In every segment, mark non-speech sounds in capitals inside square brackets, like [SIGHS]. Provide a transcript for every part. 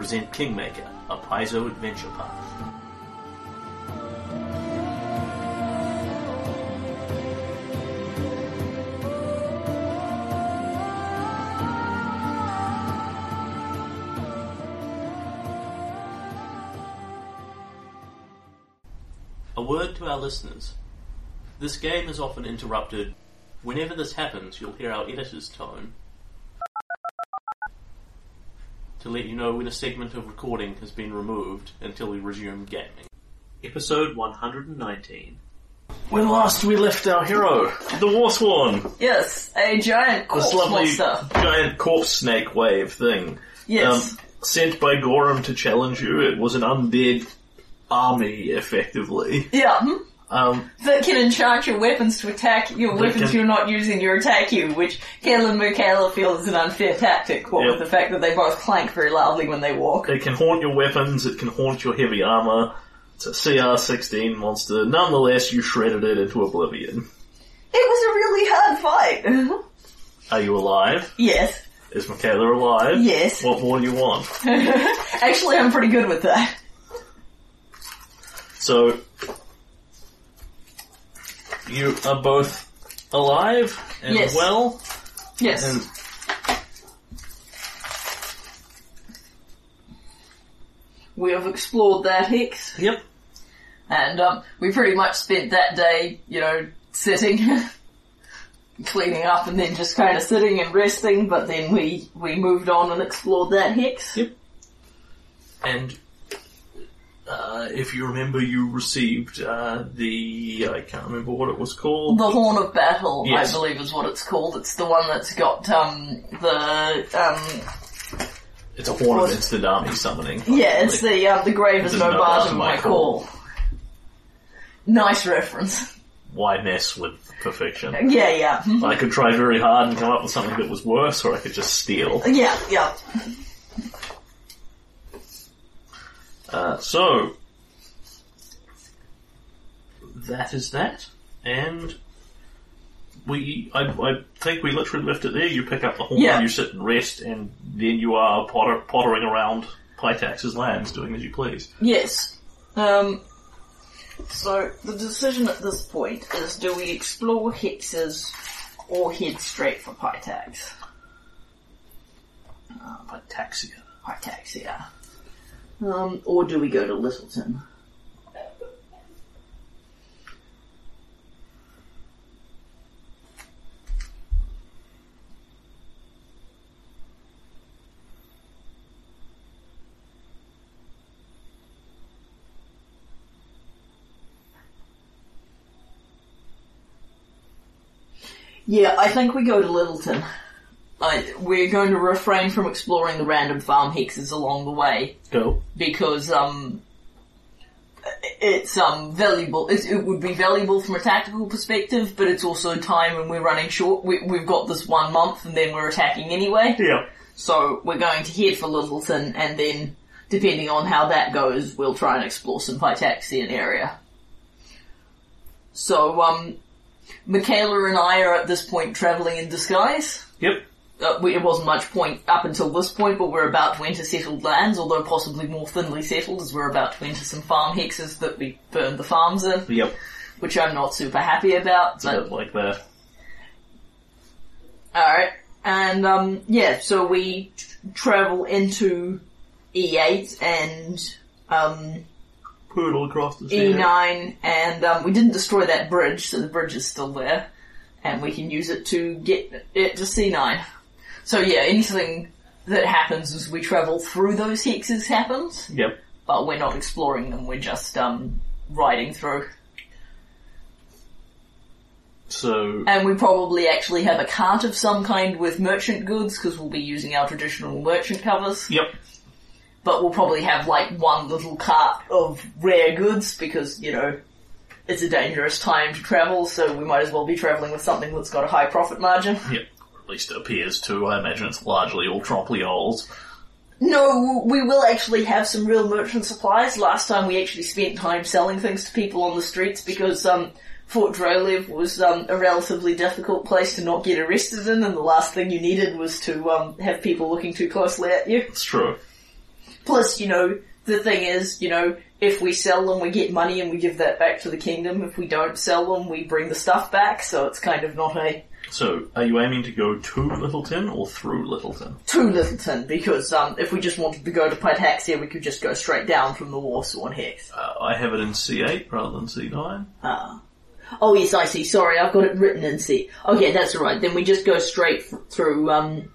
present Kingmaker, a Paizo adventure path. A word to our listeners. This game is often interrupted. Whenever this happens, you'll hear our editor's tone to let you know when a segment of recording has been removed until we resume gaming. Episode 119. When last we left our hero, the Warsworn, Yes, a giant corpse this lovely monster. giant corpse snake wave thing, Yes. um, sent by Gorham to challenge you. It was an undead army, effectively. yeah. hmm. Um, That can enchant your weapons to attack your weapons can- you're not using to attack you, which Kayla and Michaela feel is an unfair tactic, what with the fact that they both clank very loudly when they walk. It can haunt your weapons, it can haunt your heavy armor. It's a CR-16 monster. Nonetheless, you shredded it into oblivion. It was a really hard fight. [LAUGHS] Are you alive? yes. Is Michaela alive? Yes. What more do you want? [LAUGHS] Actually, I'm pretty good with that. So, you are both alive and Yes. well, Yes. and we have explored that hex, yep, and um, we pretty much spent that day, you know, sitting, [LAUGHS] cleaning up, and then just kind of sitting and resting. But then we we moved on and explored that hex. Yep. and uh, if you remember, you received uh, the I can't remember what it was called. The Horn of Battle, Yes. I believe, is what it's called. It's the one that's got um the um It's a horn of instant army summoning. yeah, it's the um, the grave is no bar to my my call. Nice reference. Why mess with perfection? Yeah, yeah. I could try very hard and come up with something that was worse, or I could just steal. yeah, yeah. Uh, so that is that, and we. I, I think we literally left it there. You pick up the horn, Yeah. you sit and rest, and then you are potter, pottering around Pitax's lands, doing as you please. Yes. Um. So the decision at this point is: do we explore hexes or head straight for Pitax? Uh, Pytaxia. Pitax, yeah. Um, or do we go to Littleton? Yeah, I think we go to Littleton. We're going to refrain from exploring the random farm hexes along the way Go. because um, it's um valuable. It, it would be valuable from a tactical perspective, but it's also time and we're running short. We, we've got this one month and then we're attacking anyway. Yeah. So we're going to head for Littleton and then, depending on how that goes, we'll try and explore some Pytaxian area. So, um, Michaela and I are at this point travelling in disguise. Yep. Uh, it wasn't much point up until this point, but we're about to enter settled lands, although possibly more thinly settled, as we're about to enter some farm hexes that we burned the farms in, Yep. which I'm not super happy about. It's But like that. Alright, and um, yeah, so we t- travel into E8 and um, hurdle across the sea. E9, and um, we didn't destroy that bridge, so the bridge is still there, and we can use it to get it to C9. So yeah, anything that happens as we travel through those hexes happens, Yep. but we're not exploring them, we're just um, riding through. So And we probably actually have a cart of some kind with merchant goods, because we'll be using our traditional merchant covers. yep. but we'll probably have like one little cart of rare goods because, you know, it's a dangerous time to travel, so we might as well be travelling with something that's got a high profit margin. Yep. Least it appears to. I imagine it's largely all trompliols. No, we will actually have some real merchant supplies. Last time we actually spent time selling things to people on the streets because, um, Fort Drelev was um, a relatively difficult place to not get arrested in, and the last thing you needed was to um, have people looking too closely at you. It's true. Plus, you know, the thing is, you know, if we sell them, we get money and we give that back to the kingdom. If we don't sell them, we bring the stuff back. So it's kind of not a So, are you aiming to go to Littleton or through Littleton? to Littleton because um, if we just wanted to go to Pytaxia, we could just go straight down from the Warsaw and Hex. Uh, I have it in C8 rather than C9. Ah. Oh yes, I see. Sorry, I've got it written in C. Okay, that's all right. Then we just go straight f- through um,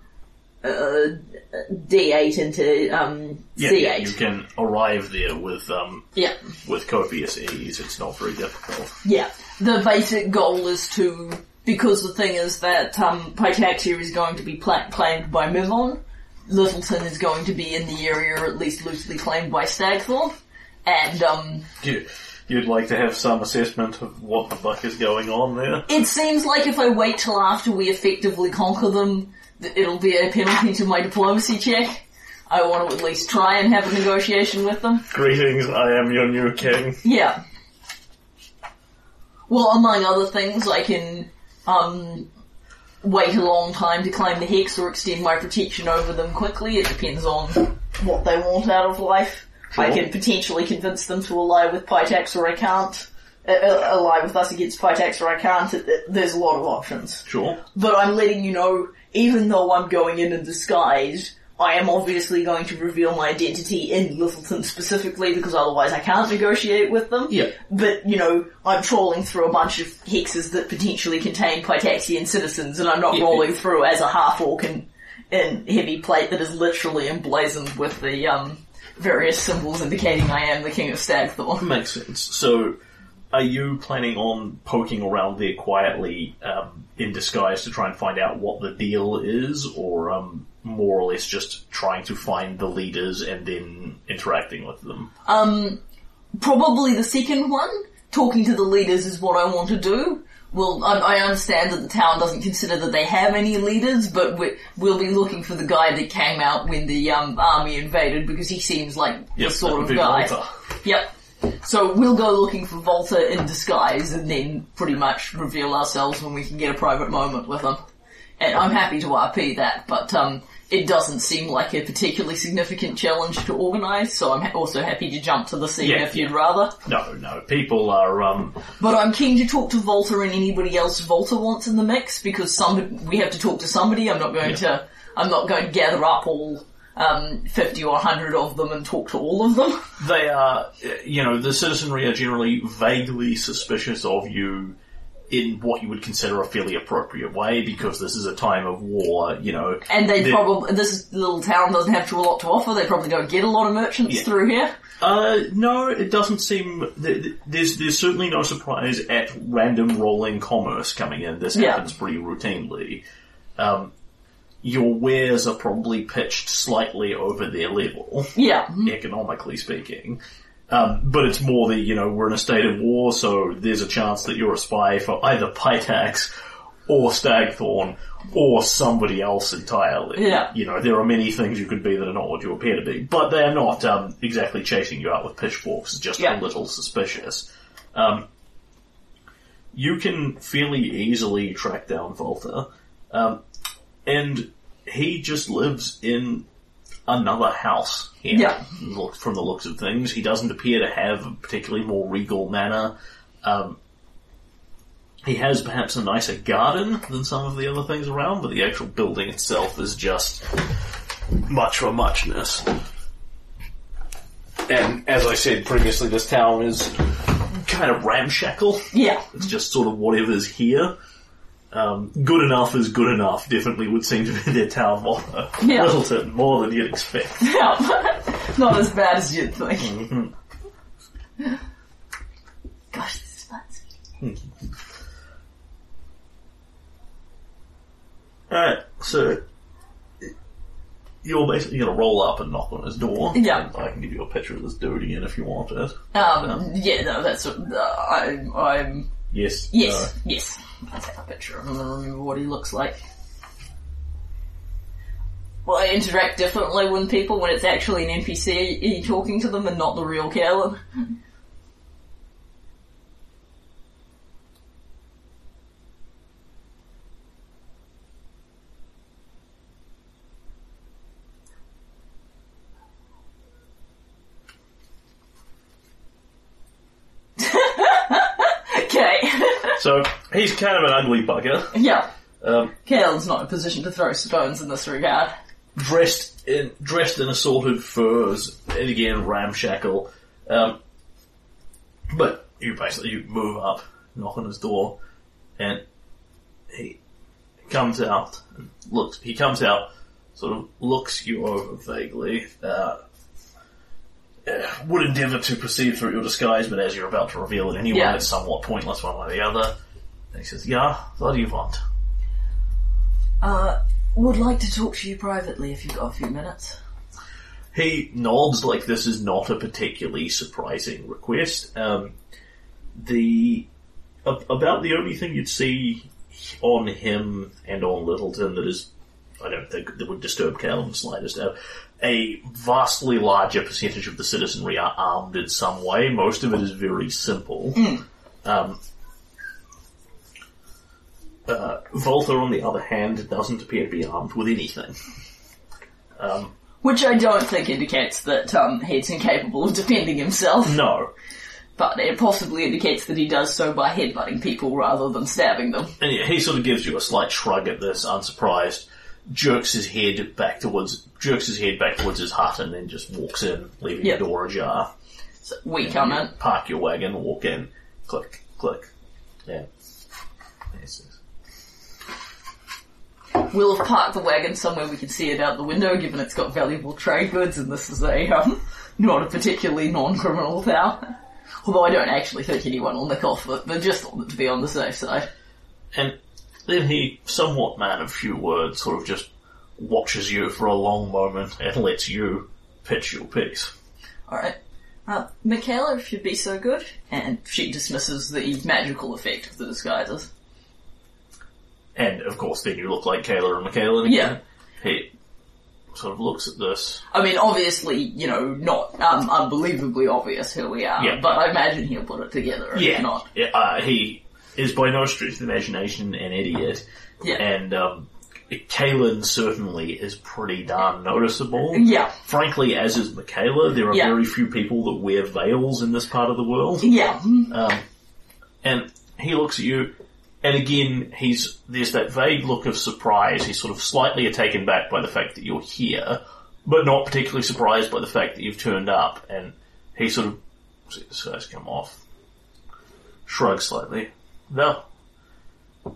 uh, D8 into um, Yeah, C8. you can arrive there with um, yeah. with copious ease. It's not very difficult. Yeah. The basic goal is to, because the thing is that um, Pytaxia is going to be pla- claimed by Mivon, Littleton is going to be in the area, or at least loosely claimed by Stagthorn, and um, You, you'd like to have some assessment of what the fuck is going on there. it seems like if I wait till after we effectively conquer them, it'll be a penalty to my diplomacy check. I want to at least try and have a negotiation with them. Greetings, I am your new king. Yeah. Well, among other things, I can um, wait a long time to climb the hex or extend my protection over them quickly. It depends on what they want out of life. I can potentially convince them to ally with Pitax or I can't. Uh, uh, ally with us against Pitax or I can't. It, it- there's a lot of options. Sure. But I'm letting you know, even though I'm going in in disguise, I am obviously going to reveal my identity in Littleton specifically because otherwise I can't negotiate with them. Yeah. But, you know, I'm trawling through a bunch of hexes that potentially contain Pytaxian citizens and I'm not Yeah. rolling through as a half-orc in, in heavy plate that is literally emblazoned with the, um, various symbols indicating I am the King of Stagthorn. [LAUGHS] Makes sense. So, are you planning on poking around there quietly um, in disguise to try and find out what the deal is, or um, more or less just trying to find the leaders and then interacting with them? Um, probably the second one. Talking to the leaders is what I want to do. Well, I, I understand that the town doesn't consider that they have any leaders, but we, we'll be looking for the guy that came out when the um, army invaded because he seems like Yep, the sort of guy. Volta. Yep. So we'll go looking for Volta in disguise and then pretty much reveal ourselves when we can get a private moment with him. And I'm happy to RP that, but um, it doesn't seem like a particularly significant challenge to organise, so I'm ha- also happy to jump to the scene Yeah, if you'd yeah. rather. No, no. People are um, But I'm keen to talk to Volta and anybody else Volta wants in the mix because somebody, we have to talk to somebody. I'm not going Yeah. to, I'm not going to gather up all um, 50 or 100 of them and talk to all of them. they are, you know, the citizenry are generally vaguely suspicious of you in what you would consider a fairly appropriate way because this is a time of war, you know. And they probably, this little town doesn't have too a lot to offer. They probably don't get a lot of merchants Yeah. through here. Uh, no, it doesn't seem. th- th- There's there's certainly no surprise at random rolling commerce coming in. This Yeah. happens pretty routinely. Um, your wares are probably pitched slightly over their level, Yeah. economically speaking. Um, but it's more that, you know, we're in a state of war, so there's a chance that you're a spy for either Pitax or Stagthorn or somebody else entirely. Yeah. You know, there are many things you could be that are not what you appear to be, but they're not um, exactly chasing you out with pitchforks, just Yeah. a little suspicious. Um, you can fairly easily track down Volta, um, and he just lives in another house here. Yeah. Look, from the looks of things, he doesn't appear to have a particularly more regal manner. Um, he has perhaps a nicer garden than some of the other things around, but the actual building itself is just much for muchness. And as I said previously, this town is kind of ramshackle. Yeah. It's just sort of whatever's here. Um, good enough is good enough. Definitely would seem to be their town motto. [LAUGHS] Yeah. Littleton, more than you'd expect. [LAUGHS] Yeah. Not as bad as you'd think. Mm-hmm. Gosh, this is fancy. Alright, so you're basically going to roll up and knock on his door. Yeah. I can give you a picture of this dude again if you want it. Um, yeah, no, that's, uh, I'm, I'm, Yes. yes, yes. I'll take a picture of him and remember what he looks like. Well, I interact differently with people when it's actually an NPC talking to them and not the real Kalen. [LAUGHS] Okay. So he's kind of an ugly bugger. yeah. Um, not in a position to throw stones in this regard. dressed in dressed in assorted furs, and again ramshackle. Um, but you basically you move up, knock on his door, and he comes out and looks. He comes out, sort of looks you over vaguely. Uh, uh, would endeavour to proceed through your disguise, but as you're about to reveal it anyway, Yeah. it's somewhat pointless one way or the other. And he says, "Yeah, what do you want?" Uh, would like to talk to you privately if you've got a few minutes. He nods like this is not a particularly surprising request. Um, the ab- about the only thing you'd see on him and on Littleton that is, I don't think that would disturb Cal in the slightest. Uh, a vastly larger percentage of the citizenry are armed in some way. Most of it is very simple. Um, uh, Volta, on the other hand, doesn't appear to be armed with anything. Um, Which I don't think indicates that um, he's incapable of defending himself, no. but it possibly indicates that he does so by headbutting people rather than stabbing them. And he- he sort of gives you a slight shrug at this, unsurprised, jerks his head back towards, jerks his head back towards his hut and then just walks in, leaving Yeah. the door ajar. So we come in. Park your wagon, walk in, click, click. Yeah. Yes, yes. We'll have parked the wagon somewhere we can see it out the window, given it's got valuable trade goods, and this is a um, not a particularly non-criminal town. Although I don't actually think anyone will nick off it, but just to be on the safe side. And then he, somewhat man of few words, sort of just watches you for a long moment and lets you pitch your piece. Alright. Uh, Michaela, if you'd be so good. And she dismisses the magical effect of the disguises. And of course, then you look like Kayla and Michaela again. He sort of looks at this. I mean, obviously, you know, not um, unbelievably obvious who we are, Yeah. but I imagine he'll put it together if Yeah, not. Yeah, uh, he is by no stretch of the imagination an idiot, Yeah. and um, Kalen certainly is pretty darn noticeable. Yeah, Frankly, as is Michaela, there are Yeah. very few people that wear veils in this part of the world. yeah, Um, and he looks at you, and again, he's there's that vague look of surprise. He's sort of slightly taken back by the fact that you're here, but not particularly surprised by the fact that you've turned up. And he sort of see this guy's come off, shrugs slightly. No,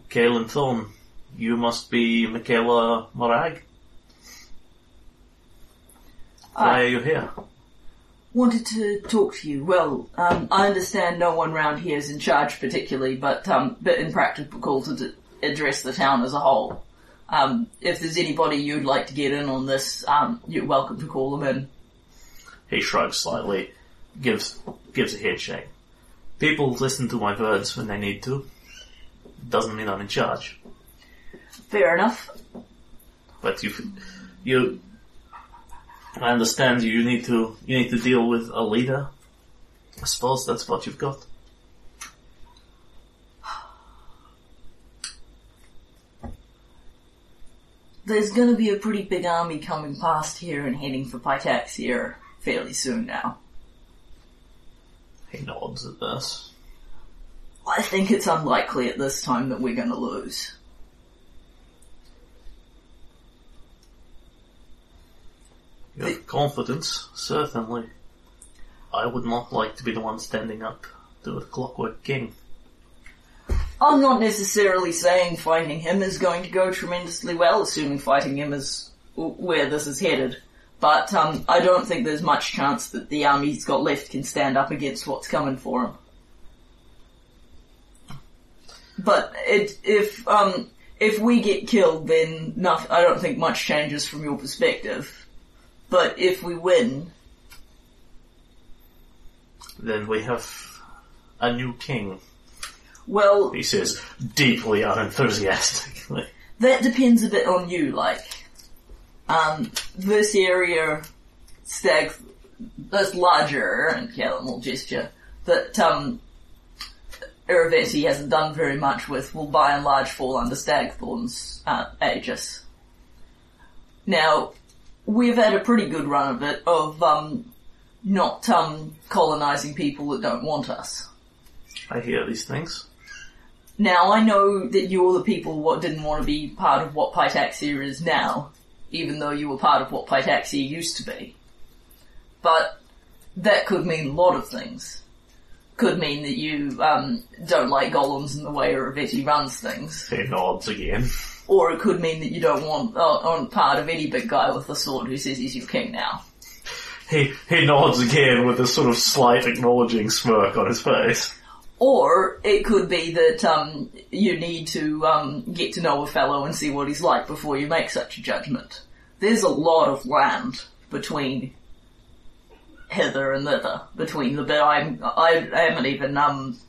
Kalen Thorne, you must be Michaela Morag. Why are you here? Wanted to talk to you. Well, um, I understand no one round here is in charge particularly, but um, bit impractical to d- address the town as a whole. Um, if there's anybody you'd like to get in on this, um, you're welcome to call them in. He shrugs slightly, gives gives a head shake. People listen to my words when they need to. Doesn't mean I'm in charge. Fair enough. But you, you, I understand you need to you need to deal with a leader. I suppose that's what you've got. There's gonna be a pretty big army coming past here and heading for Pytaxia fairly soon now. He nods at this. I think it's unlikely at this time that we're gonna lose. Confidence, certainly. I would not like to be the one standing up to the Clockwork King. I'm not necessarily saying fighting him is going to go tremendously well, assuming fighting him is where this is headed. But um, I don't think there's much chance that the army he's got left can stand up against what's coming for him. But it, if um, if we get killed, then noth- I don't think much changes from your perspective. But if we win, Then we have a new king, well, he says, deeply unenthusiastically. That depends a bit on you, like, um, this area, stag, this larger, and Callum will gesture, that, um, Irovetti hasn't done very much with will by and large fall under Stagthorn's, uh, aegis. Now, we've had a pretty good run of it, of, um, not, um, colonizing people that don't want us. I hear these things. Now I know that you're the people what didn't want to be part of what Pytaxia is now, even though you were part of what Pytaxia used to be. But that could mean a lot of things. Could mean that you um, don't like golems and the way Ravetti runs things, He nods again. [LAUGHS] or it could mean that you don't want uh, on part of any big guy with a sword who says he's your king now. He, he nods again with a sort of slight acknowledging smirk on his face. Or it could be that um, you need to um, get to know a fellow and see what he's like before you make such a judgment. There's a lot of land between hither and thither, between the bit I'm, I haven't even, um,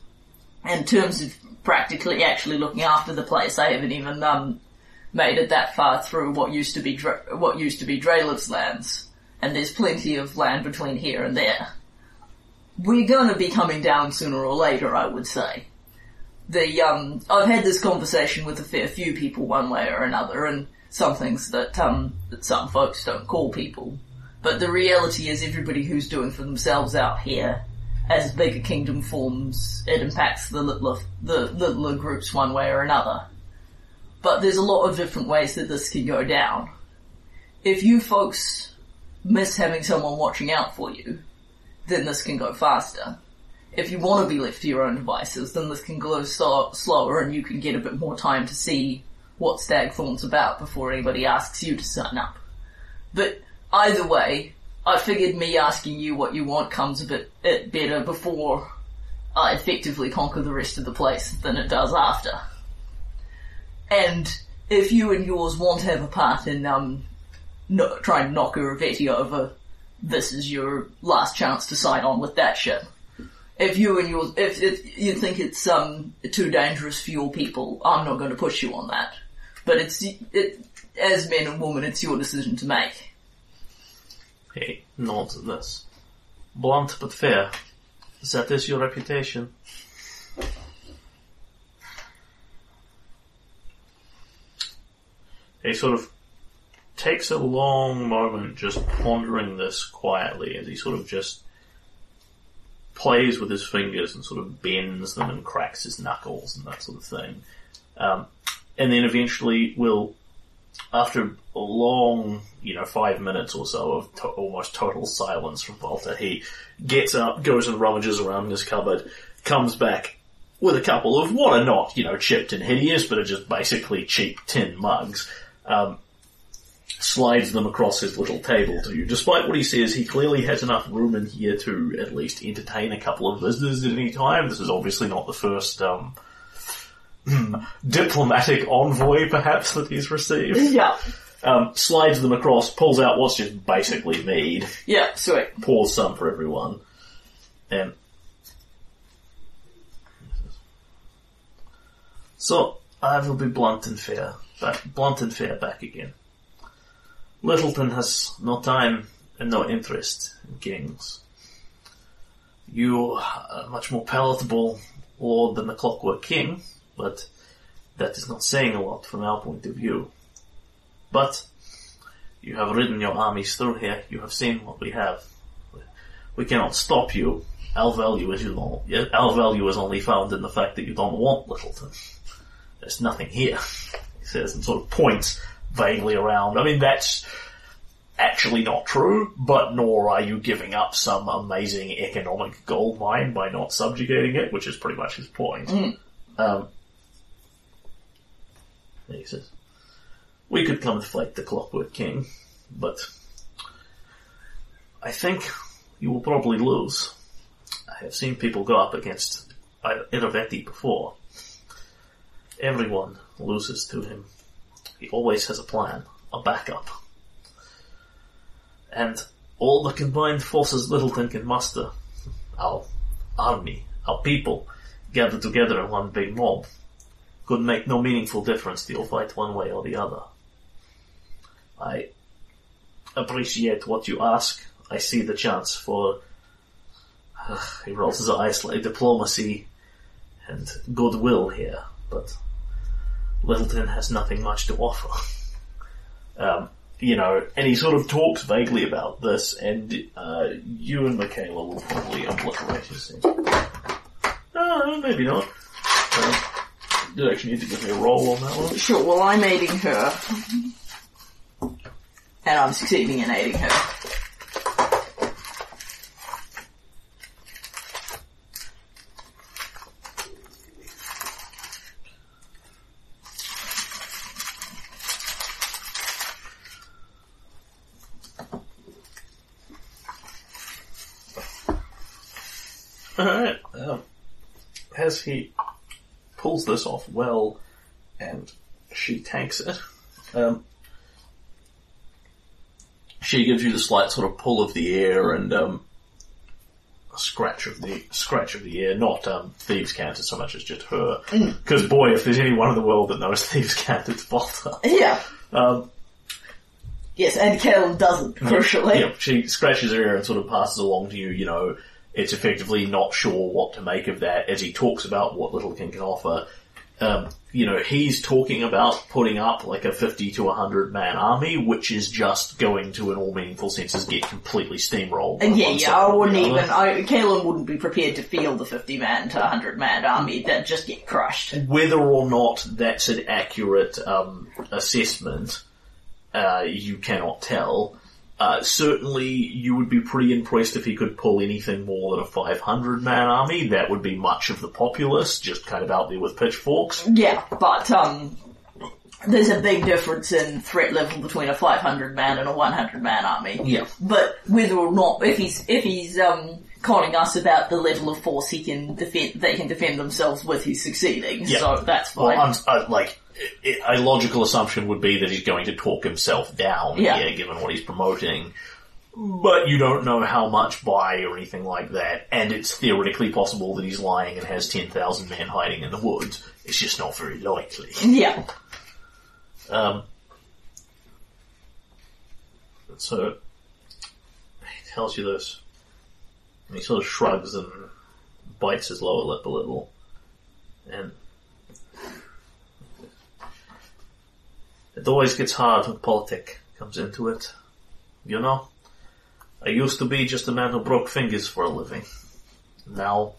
in terms of practically actually looking after the place, I haven't even um, made it that far through what used to be Dra- what used to be Drelev's lands, and there's plenty of land between here and there we're gonna be coming down sooner or later, I would say. The, um, I've had this conversation with a fair few people one way or another, and some things that, um, that some folks don't call people. But the reality is everybody who's doing for themselves out here, as bigger kingdom forms, it impacts the littler, the littler groups one way or another. But there's a lot of different ways that this can go down. If you folks miss having someone watching out for you, then this can go faster. If you want to be left to your own devices, then this can go slow, slower and you can get a bit more time to see what Stagthorn's about before anybody asks you to sign up. But either way, I figured me asking you what you want comes a bit better before I effectively conquer the rest of the place than it does after. And if you and yours want to have a part in um, no, trying to knock Irovetti over, this is your last chance to sign on with that shit. If you and your, if, if you think it's um too dangerous for your people, I'm not going to push you on that. But it's it, as men and women, it's your decision to make. He nods at this. Blunt but fair. That is your reputation. He sort of takes a long moment just pondering this quietly as he sort of just plays with his fingers and sort of bends them and cracks his knuckles and that sort of thing. Um, and then eventually will, after a long, you know, five minutes or so of to- almost total silence from Walter, he gets up, goes and rummages around in his cupboard, comes back with a couple of what are not, you know, chipped and hideous, but are just basically cheap tin mugs. Um, slides them across his little table to you. Despite what he says, he clearly has enough room in here to at least entertain a couple of visitors at any time. This is obviously not the first um, [CLEARS THROAT] diplomatic envoy, perhaps, that he's received. Yeah. Um, slides them across, pulls out what's just basically mead, Yeah, sweet. pours some for everyone, and so I will be blunt and fair, but blunt and fair back again. Littleton has no time and no interest in kings. You are much more palatable lord than the Clockwork King, but that is not saying a lot from our point of view. But you have ridden your armies through here. You have seen what we have. We cannot stop you. Our value is you our value is only found in the fact that you don't want Littleton. There's nothing here. He says and sort of points vaguely around. I mean, that's actually not true, but nor are you giving up some amazing economic gold mine by not subjugating it, which is pretty much his point. Um, he says, we could come and fight the Clockwork King, but I think you will probably lose. I have seen people go up against Irovetti before. Everyone loses to him. He always has a plan, a backup. And all the combined forces Littleton can muster, our army, our people, gathered together in one big mob, could make no meaningful difference to your fight one way or the other. I appreciate what you ask. I see the chance for, uh, he rolls his eyes like diplomacy and goodwill here, but Littleton has nothing much to offer. Um, you know, and he sort of talks vaguely about this, and uh, you and Michaela will probably obliterate his. No, maybe not. Um, you actually need to give me a roll on that one. Sure, well I'm aiding her. And I'm succeeding in aiding her. Alright, um, he pulls this off well, and she tanks it, um, she gives you the slight sort of pull of the air and, um, a scratch of the, scratch of the air, not, um, Thieves' Cant so much as just her. Because boy, if there's anyone in the world that knows [LAUGHS] Thieves' Cant, it's Volta. Yeah. Um, Yes, and Caleb doesn't, crucially. Yeah, she scratches her ear and sort of passes along to you, you know, it's effectively not sure what to make of that as he talks about what Littleton can offer. Um, you know, he's talking about putting up like a 50 to 100 man army, which is just going to, in all meaningful senses, get completely steamrolled. And yeah, yeah, I wouldn't even, I, Caleb wouldn't be prepared to field the 50 man to 100 man army, that'd just get crushed. Whether or not that's an accurate um, assessment, uh, you cannot tell. Uh, certainly, you would be pretty impressed if he could pull anything more than a 500 man army. That would be much of the populace, just kind of out there with pitchforks. Yeah, but, um, there's a big difference in threat level between a 500 man and a 100 man army. Yeah. But whether or not, if he's, if he's, um, conning us about the level of force he can defend, they can defend themselves with, he's succeeding. Yeah. So that's fine. Well, I'm, uh, like, i- i- a logical assumption would be that he's going to talk himself down Yeah. here, given what he's promoting. But you don't know how much by or anything like that, and it's theoretically possible that he's lying and has 10,000 men hiding in the woods. It's just not very likely. yeah. Um, so, he tells you this. And he sort of shrugs and bites his lower lip a little. And it always gets hard when politic comes into it. You know? I used to be just a man who broke fingers for a living. Now,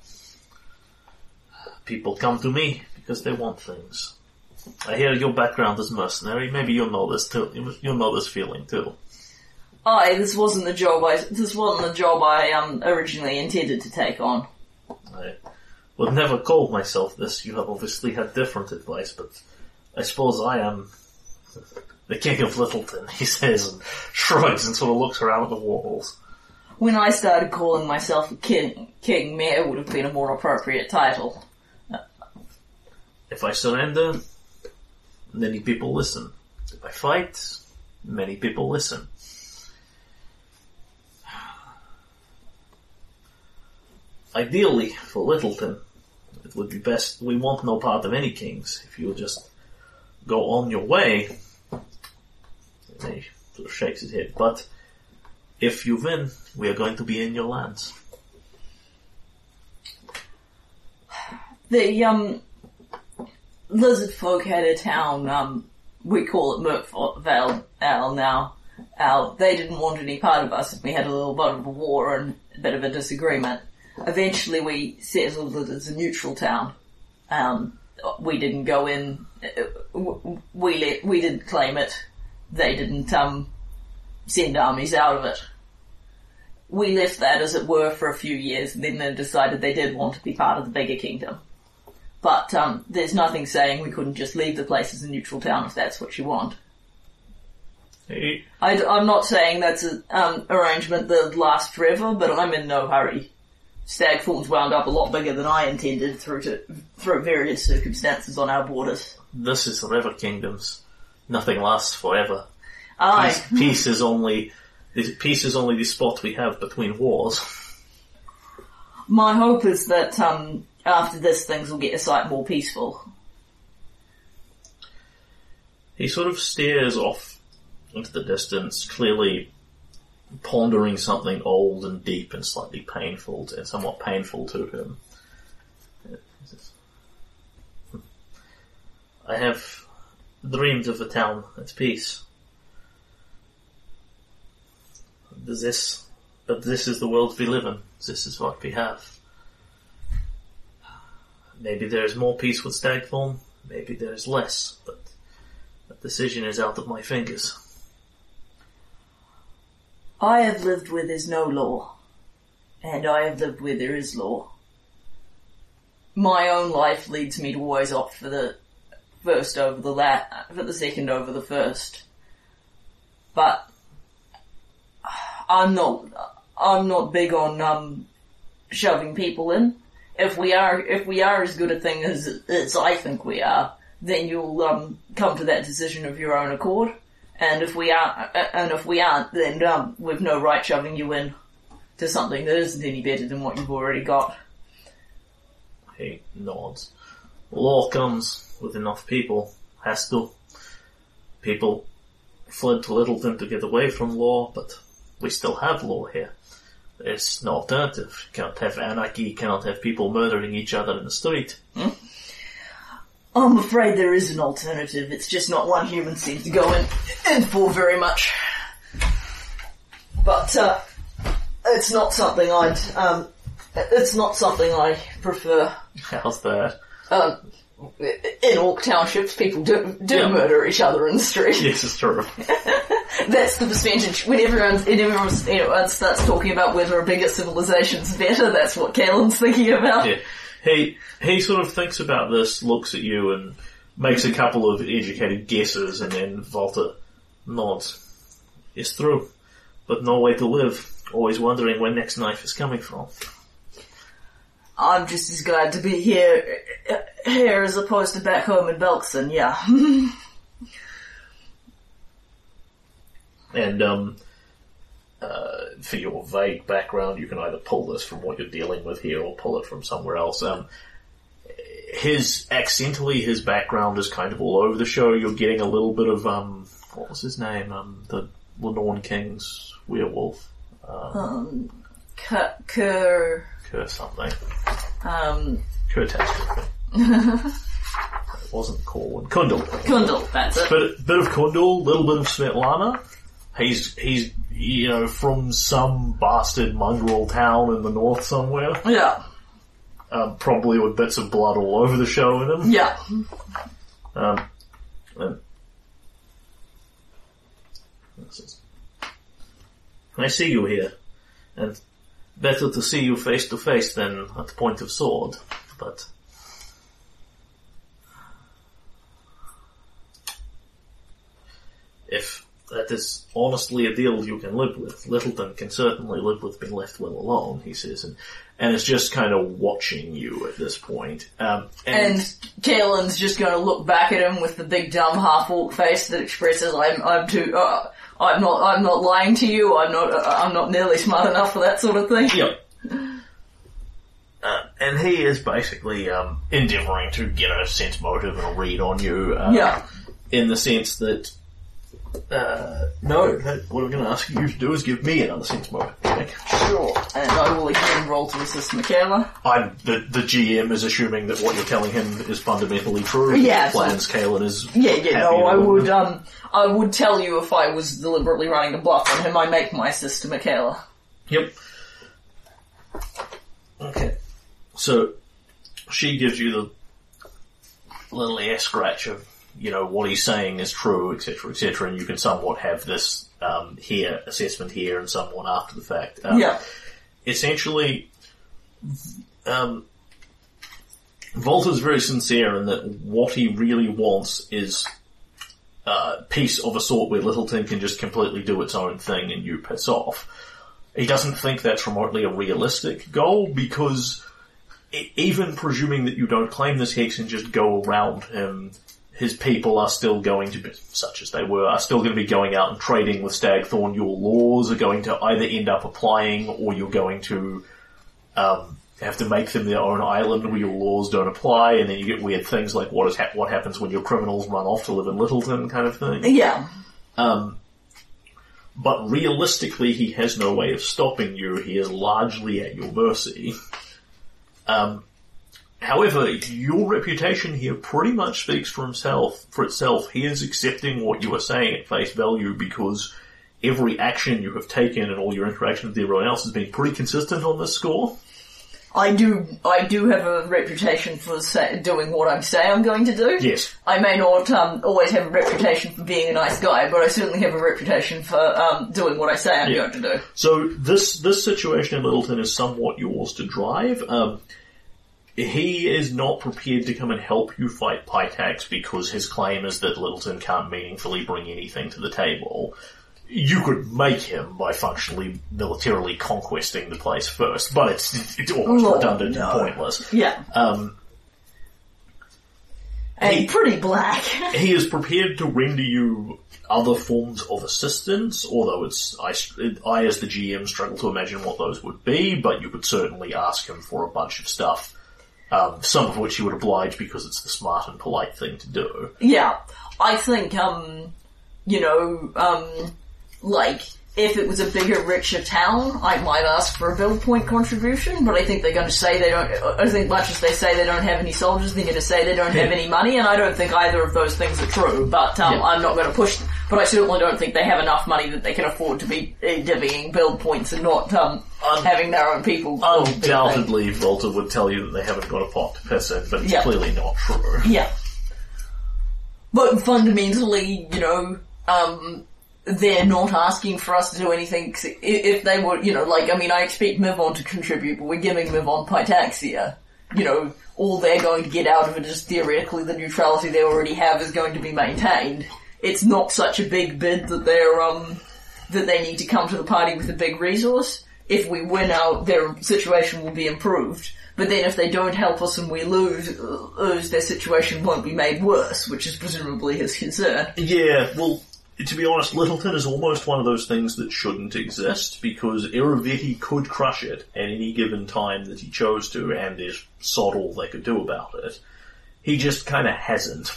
people come to me because they want things. I hear your background is mercenary. Maybe you'll know this too. You'll know this feeling too. I, this wasn't the job I, this wasn't the job I, um, originally intended to take on. I would never call myself this. You have obviously had different advice, but I suppose I am the king of Littleton, [LAUGHS] he says, and shrugs and sort of looks around at the walls. When I started calling myself a king, king, mayor would have been a more appropriate title. If I surrender, many people listen. If I fight, many people listen. [SIGHS] Ideally, for Littleton, it would be best, we want no part of any kings. If you just go on your way, and he sort of shakes his head, but if you win, we are going to be in your lands. The, um, lizard folk had a town, um, we call it Merkvale Al now. Al, they didn't want any part of us and we had a little bit of a war and a bit of a disagreement. Eventually we settled it as a neutral town. Um, we didn't go in, we let, we didn't claim it. They didn't, um, send armies out of it. We left that as it were for a few years and then they decided they did want to be part of the bigger kingdom. But um, there's nothing saying we couldn't just leave the place as a neutral town if that's what you want. He, I, am not saying that's an um, arrangement that lasts forever, but I'm in no hurry. Stagfall's wound up a lot bigger than I intended through to, through various circumstances on our borders. this is the River Kingdoms. Nothing lasts forever. Aye. Peace, peace is only peace is only the spot we have between wars. My hope is that um, after this things will get a sight more peaceful. He sort of stares off into the distance, clearly pondering something old and deep and slightly painful, to, somewhat painful to him. I have dreamed of a town at peace. This, but this is the world we live in. This is what we have. Maybe there is more peace with Stagthorn, maybe there is less, but that decision is out of my fingers. I have lived where there's no law, and I have lived where there is law. My own life leads me to always opt for the first over the la- for the second over the first. But I'm not I'm not big on um shoving people in. If we are if we are as good a thing as as I think we are, then you'll um come to that decision of your own accord. And if we are, and if we aren't, then um, we've no right shoving you in to something that isn't any better than what you've already got. He nods. Law comes with enough people. Has to. People fled to Littleton to get away from law, but we still have law here. There's no alternative. Cannot have anarchy, cannot have people murdering each other in the street. I'm afraid there is an alternative. It's just not one human seem to go in, in for very much. But uh, it's not something I'd. Um, it's not something I prefer. [LAUGHS] How's that? Um, in Orc townships, people do do Yeah. murder each other in the street. Yes, it's true. [LAUGHS] That's the percentage. When everyone's, when everyone everyone starts talking about whether a bigger civilization's better, that's what Kalen's thinking about. Yeah. He he sort of thinks about this, looks at you, and makes a couple of educated guesses, and then Volta nods. It's true, but no way to live. Always wondering where next knife is coming from. I'm just as glad to be here, here as opposed to back home in Belkzen, yeah. [LAUGHS] And um, uh, for your vague background, you can either pull this from what you're dealing with here, or pull it from somewhere else. Um, his accentally, his background is kind of all over the show. You're getting a little bit of um, what was his name? Um, the Lenorn King's werewolf. um, K- Ker, Cur something. um, Catastrophe. [LAUGHS] it wasn't Corwin. Kundal. Kundal, that's it. Bit, bit of Kundal, little bit of Svetlana. He's, he's, you know, from some bastard mongrel town in the north somewhere. Yeah, Um, probably with bits of blood all over the show in him. yeah. Um, and I see you here, and better to see you face to face than at the point of sword, but if that is honestly a deal you can live with, Littleton can certainly live with being left well alone, he says, and, and is just kind of watching you at this point. Um, And Kalen's just gonna look back at him with the big dumb half orc face that expresses I'm, I'm too, uh, I'm not, I'm not lying to you, I'm not, uh, I'm not nearly smart enough for that sort of thing. Yep. Uh, and he is basically um, endeavouring to get a sense motive and a read on you. Uh, Yeah. In the sense that, uh, no, that, what I'm going to ask you to do is give me another sense motive check. Sure. And I will again roll to assist Michaela. I'm the the GM is assuming that what you're telling him is fundamentally true. Yeah, Plans Kalen is Yeah, yeah, no, I would, um, I would tell you if I was deliberately running a bluff on him, I make my sister Michaela. Yep. Okay. So she gives you the little air scratch of you know, what he's saying is true, etc., etc., and you can somewhat have this um, here assessment here and somewhat after the fact. Um, Yeah. essentially, um, Volta's very sincere in that what he really wants is uh, peace of a sort where Littleton can just completely do its own thing and you piss off. He doesn't think that's remotely a realistic goal because even presuming that you don't claim this hex and just go around him, his people are still going to be, such as they were, are still going to be going out and trading with Stagthorn. Your laws are going to either end up applying or you're going to um, have to make them their own island where your laws don't apply, and then you get weird things like what is hap what happens when your criminals run off to live in Littleton, kind of thing. Yeah. Um, but realistically, he has no way of stopping you. He is largely at your mercy. Um, however, your reputation here pretty much speaks for himself. For itself, he is accepting what you are saying at face value because every action you have taken and all your interaction with everyone else has been pretty consistent on this score. I do, I do have a reputation for say, doing what I say I'm going to do. Yes. I may not um, always have a reputation for being a nice guy, but I certainly have a reputation for um, doing what I say I'm Yeah. going to do. So this this situation in Littleton is somewhat yours to drive. Um, he is not prepared to come and help you fight Pitax because his claim is that Littleton can't meaningfully bring anything to the table. You could make him by functionally militarily conquesting the place first, but it's it's almost redundant no. and pointless. Yeah. Um, And He- pretty black. [LAUGHS] he is prepared to render you other forms of assistance, although it's I, I as the GM struggle to imagine what those would be, but you could certainly ask him for a bunch of stuff, um, some of which you would oblige because it's the smart and polite thing to do. yeah. I think, um, you know, um, like, if it was a bigger, richer town, I might ask for a build point contribution, but I think they're going to say they don't, I think much as they say they don't have any soldiers, they're going to say they don't have any money, and I don't think either of those things are true, but um, Yeah. I'm not going to push them. But I certainly don't think they have enough money that they can afford to be uh, divvying build points and not um, Un- having their own people. build big things. Undoubtedly, Volta would tell you that they haven't got a pot to piss in, but it's Yeah. clearly not true. Yeah. But fundamentally, you know, um, they're not asking for us to do anything. If they were, you know, like, I mean, I expect Mivon to contribute, but we're giving Mivon Pitaxia. You know, all they're going to get out of it is theoretically the neutrality they already have is going to be maintained. It's not such a big bid that they're, um, that they need to come to the party with a big resource. If we win out, their situation will be improved. But then if they don't help us and we lose, uh, lose their situation won't be made worse, which is presumably his concern. Yeah, well, to be honest, Littleton is almost one of those things that shouldn't exist because Irovetti could crush it at any given time that he chose to, and there's sod all they could do about it. He just kind of hasn't.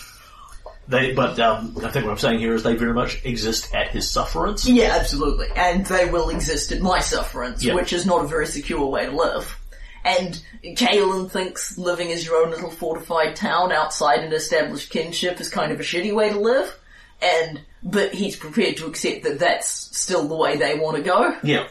They, but um, I think what I'm saying here is they very much exist at his sufferance. Yeah, absolutely. And they will exist at my sufferance, Yeah. which is not a very secure way to live. And Kalen thinks living as your own little fortified town outside an established kinship is kind of a shitty way to live. And, but he's prepared to accept that that's still the way they want to go. Yeah.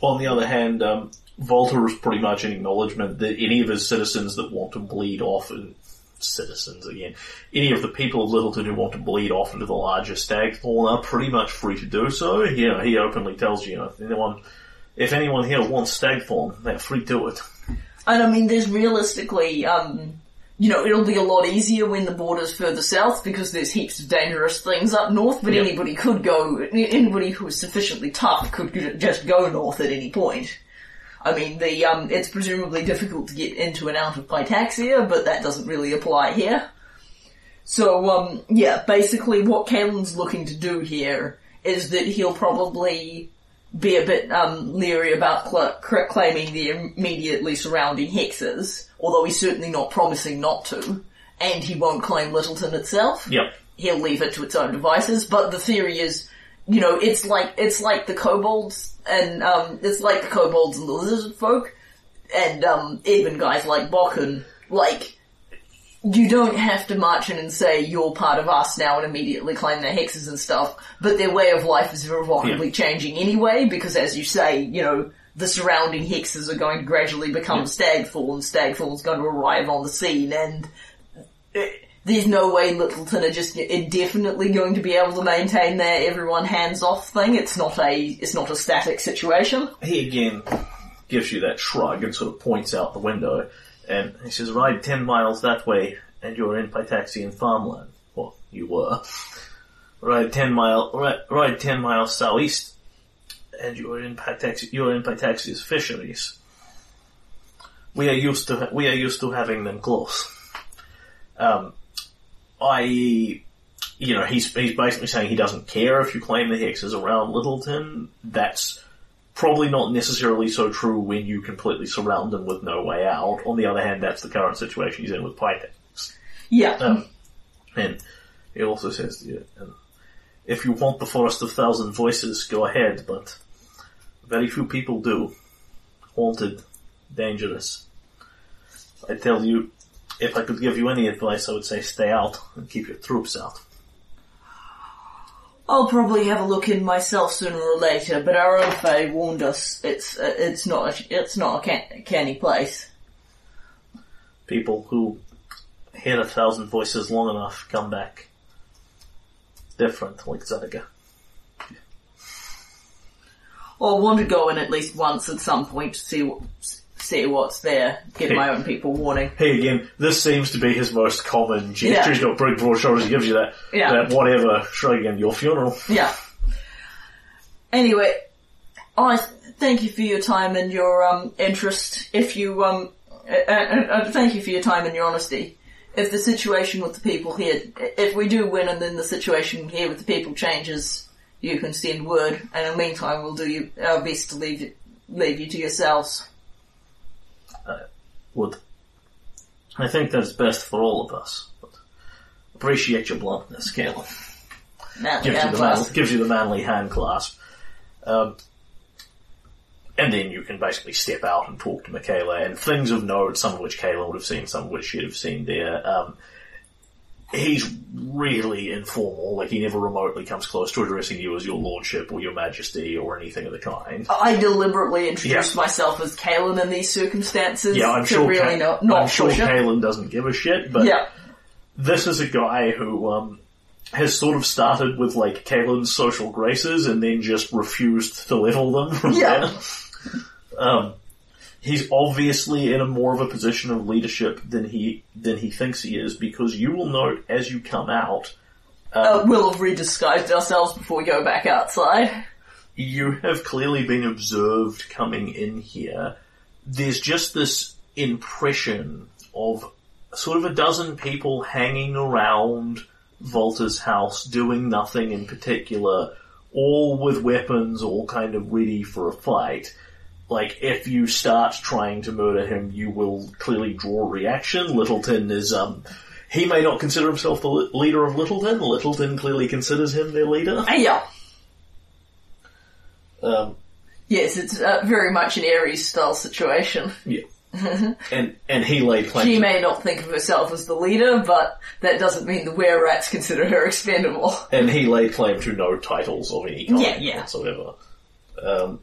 On the other hand, um, Volta is pretty much an acknowledgement that any of his citizens that want to bleed off, and citizens again, any of the people of Littleton who want to bleed off into the larger Stagthorn are pretty much free to do so. You know, he openly tells you, you know, if anyone, if anyone here wants Stagthorn, they're free to it. And I mean, there's realistically, um, you know, it'll be a lot easier when the border's further south because there's heaps of dangerous things up north, but Yep. anybody could go, anybody who is sufficiently tough could just go north at any point. I mean, the, um, it's presumably difficult to get into and out of Pitaxia, but that doesn't really apply here. So, um, yeah, basically what Kalen's looking to do here is that he'll probably be a bit um, leery about cl- cl- claiming the immediately surrounding hexes, although he's certainly not promising not to, and he won't claim Littleton itself. Yep. He'll leave it to its own devices, but the theory is, you know, it's like, it's like the kobolds, and, um, it's like the kobolds and the lizard folk, and, um, even guys like Bokken, like, you don't have to march in and say you're part of us now and immediately claim their hexes and stuff, but their way of life is irrevocably Yeah. changing anyway, because as you say, you know, the surrounding hexes are going to gradually become Yeah. Stagfall, and Stagfall's going to arrive on the scene, and uh, there's no way Littleton are just indefinitely going to be able to maintain their everyone hands off thing. It's not a, it's not a static situation. He again gives you that shrug and sort of points out the window, and he says, "Ride ten miles that way, and you're in Pitaxian farmland. Well, you were. Ride ten mile, ride, ride ten miles southeast, and you're in Pitaxi, you're in Pitaxia's fisheries. We are used to we are used to having them close. Um, I." You know, he's he's basically saying he doesn't care if you claim the hex is around Littleton. That's probably not necessarily so true when you completely surround them with no way out. On the other hand, that's the current situation he's in with Pitax. Yeah. Um, and he also says, you, um, if you want the Forest of Thousand Voices, go ahead, but very few people do. Haunted, dangerous. I tell you, if I could give you any advice, I would say stay out and keep your troops out. I'll probably have a look in myself sooner or later, but our own Fae warned us it's uh, it's not a, it's not a can- canny place. People who hear a thousand voices long enough come back different, like Zerga. I want to go in at least once at some point to see what, see what's there. Give my own people warning. Hey again, this seems to be his most common gesture. Yeah. He's got big broad shoulders, he gives you that, Yeah. that whatever shrug again, your funeral. Yeah. Anyway, I thank you for your time and your um, interest. If you um, uh, uh, uh, thank you for your time and your honesty. If the situation with the people here, if we do win and then the situation here with the people changes, you can send word. And in the meantime, we'll do our best to leave leave you to yourselves. Would. I think that's best for all of us. But appreciate your bluntness, Caleb. Manly Gives you, the man, gives you the manly hand clasp. Um, and then you can basically step out and talk to Michaela and things of note, some of which Kayla would have seen, some of which she'd have seen there. Um, he's really informal, like he never remotely comes close to addressing you as your lordship or your majesty or anything of the kind. I deliberately introduced Yeah. myself as Kalen in these circumstances Yeah, I'm sure, really Ka- not, not I'm sure. Kalen doesn't give a shit, but Yeah. this is a guy who um, has sort of started with like Kalen's social graces and then just refused to level them from Yeah. there. Um, he's obviously in a more of a position of leadership than he than he thinks he is because you will note as you come out, Uh, we'll have redisguised ourselves before we go back outside. you have clearly been observed coming in here. There's just this impression of sort of a dozen people hanging around Volta's house doing nothing in particular, all with weapons, all kind of ready for a fight. Like, if you start trying to murder him, you will clearly draw reaction. Littleton is, um, he may not consider himself the leader of Littleton. Littleton clearly considers him their leader. Uh, yeah. Um, Yes, it's uh, very much an Aries style situation. Yeah. [LAUGHS] and and he laid claim. She may not think of herself as the leader, but that doesn't mean the were rats consider her expendable. and he laid claim to no titles of any kind Yeah, yeah. whatsoever. Um,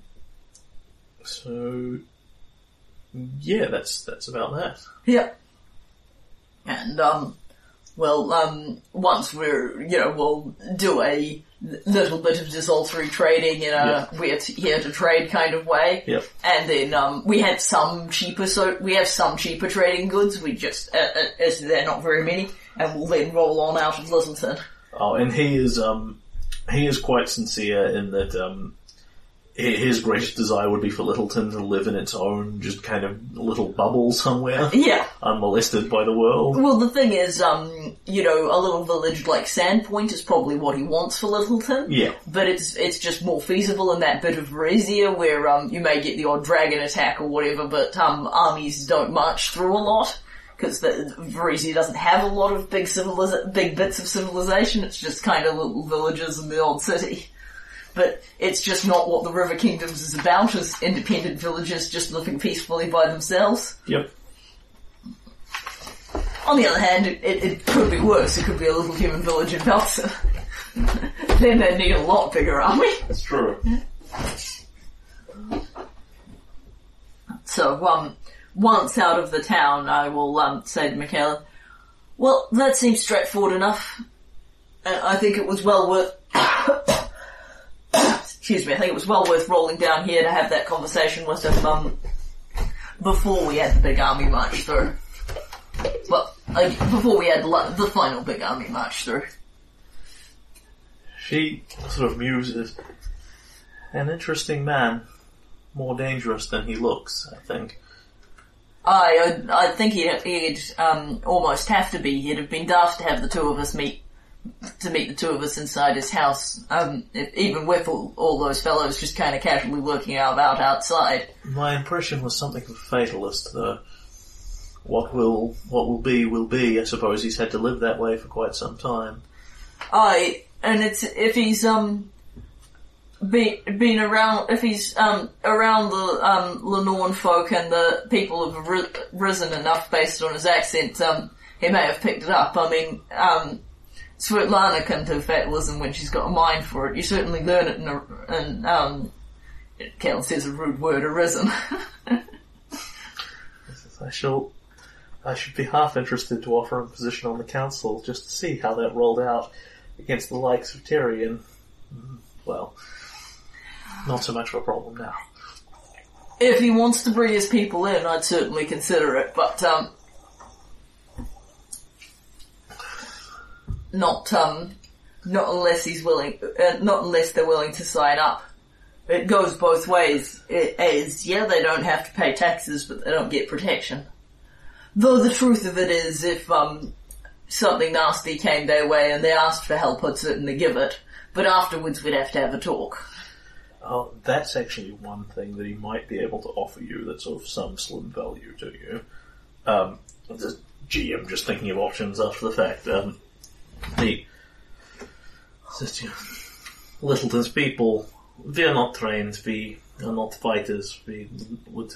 so yeah, that's that's about that. Yep. And, um, well, um, once we're, you know, we'll do a little bit of desultory trading in a we're t- here to trade kind of way. Yep. And then, um, we had some cheaper, so we have some cheaper trading goods, we just, uh, uh, as they're not very many, and we'll then roll on out of Littleton. Oh, and he is um he is quite sincere in that um his greatest desire would be for Littleton to live in its own just kind of little bubble somewhere, Yeah. unmolested by the world. Well, the thing is, um, you know, a little village like Sandpoint is probably what he wants for Littleton. Yeah. But it's it's just more feasible in that bit of Varisia where um you may get the odd dragon attack or whatever, but um armies don't march through a lot because the Varisia doesn't have a lot of big civiliz- big bits of civilization. It's just kind of little villages in the old city. But it's just not what the River Kingdoms is about, as independent villages just living peacefully by themselves. Yep. On the other hand, it, it, could be worse. It could be a little human village in Belsa. [LAUGHS] then they need a lot bigger army. That's true. So, um, once out of the town, I will um, say to Michaela, Well, that seems straightforward enough. I think it was well worth. Excuse me. I think it was well worth rolling down here to have that conversation with him um, before we had the big army march through. Well, like, before we had the, the final big army march through. She sort of muses. An interesting man. More dangerous than he looks, I think. I, I, I think he'd, he'd um, almost have to be. He'd have been daft to have the two of us meet, to meet the two of us inside his house, um, if, even with all, all those fellows just kind of casually working out about outside. My impression was something of a fatalist, though. What will what will be will be. I suppose he's had to live that way for quite some time. I, and it's, if he's, um, been, been around, if he's, um, around the, um, Lenorn folk and the people have ri- risen enough based on his accent, um, he may have picked it up. I mean, um, Svetlana can do fatalism when she's got a mind for it. You certainly learn it in, a, in um, a rude word, arisen. [LAUGHS] I shall. I should be half interested to offer a position on the council just to see how that rolled out against the likes of Terry and, mm, well, not so much of a problem now. if he wants to bring his people in, I'd certainly consider it, but um, not um, not unless he's willing, uh, not unless they're willing to sign up. It goes both ways. It is yeah, they don't have to pay taxes, but they don't get protection. Though the truth of it is, if um, something nasty came their way and they asked for help, I'd certainly give it. But afterwards, we'd have to have a talk. Oh, that's actually one thing that he might be able to offer you that's of some slim value to you. Um, the GM just thinking of options after the fact. Um, the you Littleton's people, we are not trained, we are not fighters, we would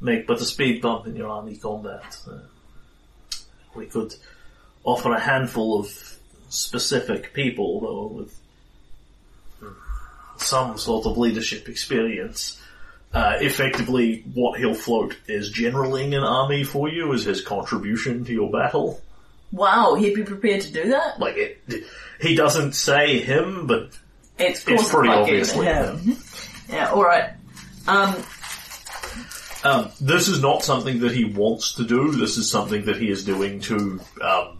make but a speed bump in your army combat. Uh, we could offer a handful of specific people, though, with some sort of leadership experience. Uh, effectively, what he'll float is generaling an army for you as his contribution to your battle. Wow, he'd be prepared to do that? Like it, he doesn't say him, but It's, it's pretty obviously him. him. [LAUGHS] Yeah, alright. Um, Um, this is not something that he wants to do. This is something that he is doing to um,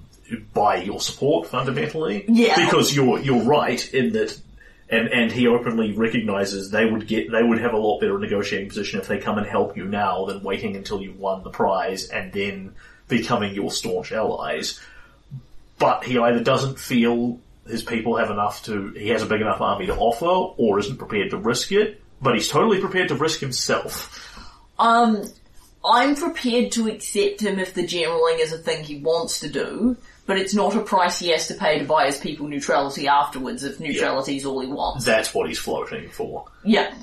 buy your support fundamentally. Yeah. Because you're you're right in that, and and he openly recognizes they would get they would have a lot better negotiating position if they come and help you now than waiting until you've won the prize and then becoming your staunch allies. But he either doesn't feel his people have enough to he has a big enough army to offer, or isn't prepared to risk it. But he's totally prepared to risk himself. Um, I'm prepared to accept him if the generaling is a thing he wants to do, but it's not a price he has to pay to buy his people neutrality afterwards if neutrality is all he wants. That's what he's floating for. Yeah.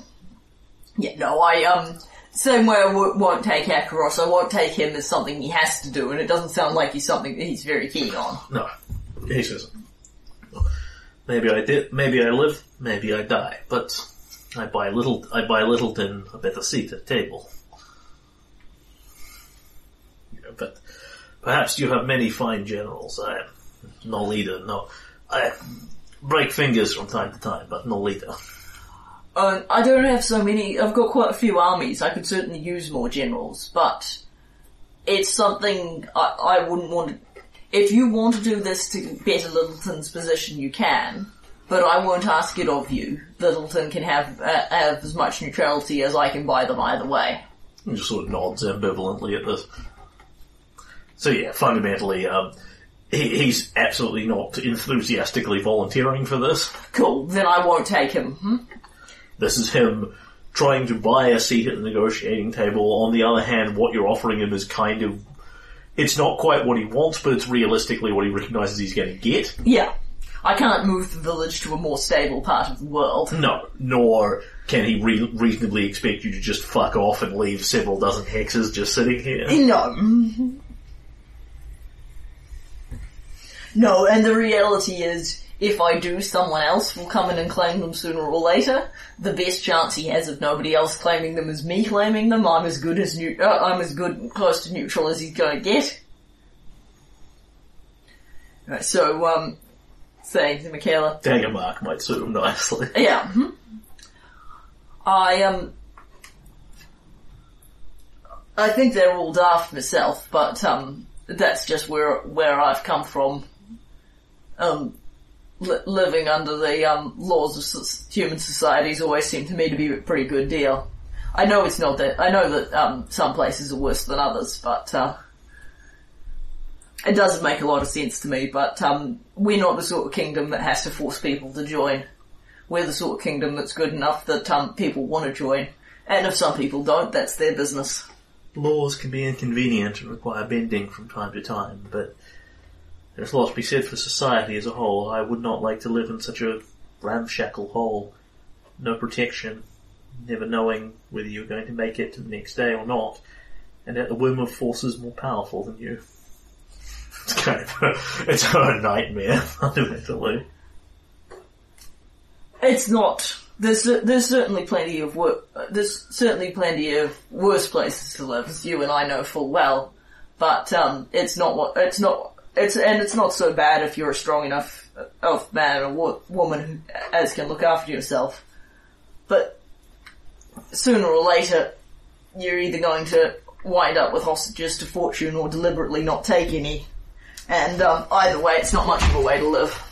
Yeah, no, I, um, same way I w- won't take Akiros, I won't take him as something he has to do, and it doesn't sound like he's something that he's very keen on. No, he says, maybe I did, maybe I live, maybe I die, but I buy little, I buy Littleton a better seat at table. Yeah, but perhaps you have many fine generals. I am no leader. No, I break fingers from time to time, but no leader. Uh, I don't have so many, I've got quite a few armies, I could certainly use more generals, but it's something I, I wouldn't want to, if you want to do this to better Littleton's position, you can, but I won't ask it of you. Littleton can have, uh, have as much neutrality as I can buy them either way. He just sort of nods ambivalently at this. So yeah, fundamentally, um, he, he's absolutely not enthusiastically volunteering for this. Cool, then I won't take him. Hmm? This is him trying to buy a seat at the negotiating table. On the other hand, what you're offering him is kind of, it's not quite what he wants, but it's realistically what he recognizes he's going to get. Yeah. I can't move the village to a more stable part of the world. No, nor can he re- reasonably expect you to just fuck off and leave several dozen hexes just sitting here. No. No, and the reality is, if I do, someone else will come in and claim them sooner or later. The best chance he has of nobody else claiming them is me claiming them. I'm as good as new, uh, I'm as good close to neutral as he's going to get. Right, so, um, saying to Michaela, Daggermark might suit him nicely. [LAUGHS] yeah, mhm. I, um, I think they're all daft myself, but, um, that's just where, where I've come from. Um, li- living under the, um, laws of s- human societies always seemed to me to be a pretty good deal. I know it's not that, I know that, um, some places are worse than others, but, uh, it doesn't make a lot of sense to me, but, um, we're not the sort of kingdom that has to force people to join. We're the sort of kingdom that's good enough that, um, people want to join. And if some people don't, that's their business. Laws can be inconvenient and require bending from time to time, but there's a lot to be said for society as a whole. I would not like to live in such a ramshackle hole. No protection, never knowing whether you're going to make it to the next day or not, and at the whim of forces more powerful than you. It's kind of a, it's a nightmare, [LAUGHS] fundamentally. It's not. There's there's certainly plenty of work. There's certainly plenty of worse places to live, as you and I know full well. But um, it's not what it's not. It's and it's not so bad if you're a strong enough of man or wo- woman who as can look after yourself. But sooner or later, you're either going to wind up with hostages to fortune or deliberately not take any. And um, either way, it's not much of a way to live.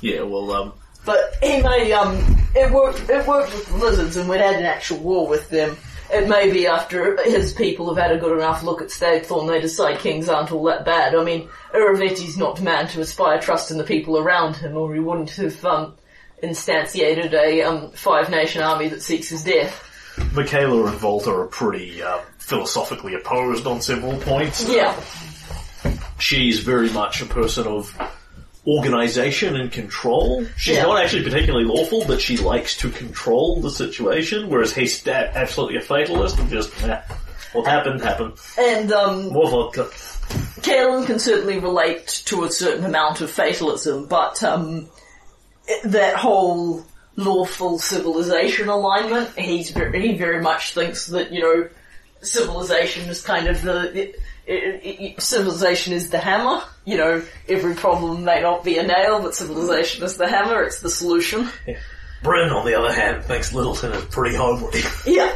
Yeah, well, um, But he may, um, it worked, it worked with the lizards and we'd had an actual war with them. It may be after his people have had a good enough look at Stagthorn they decide kings aren't all that bad. I mean, Irovetti's not the man to inspire trust in the people around him or he wouldn't have, um, instantiated a, um, five nation army that seeks his death. Michaela and Volta are pretty uh, philosophically opposed on several points. Yeah. she's very much a person of organization and control. She's Yeah. not actually particularly lawful, but she likes to control the situation, whereas he's absolutely a fatalist and just, eh, what happened, happened. And, um, More vodka. Kalen can certainly relate to a certain amount of fatalism, but um, that whole lawful civilization alignment, he's very, he very much thinks that you know civilization is kind of the it, it, it, civilization is the hammer. You know, every problem may not be a nail, but civilization is the hammer. It's the solution. Bryn, on the other hand, thinks Littleton is pretty homely. Yeah.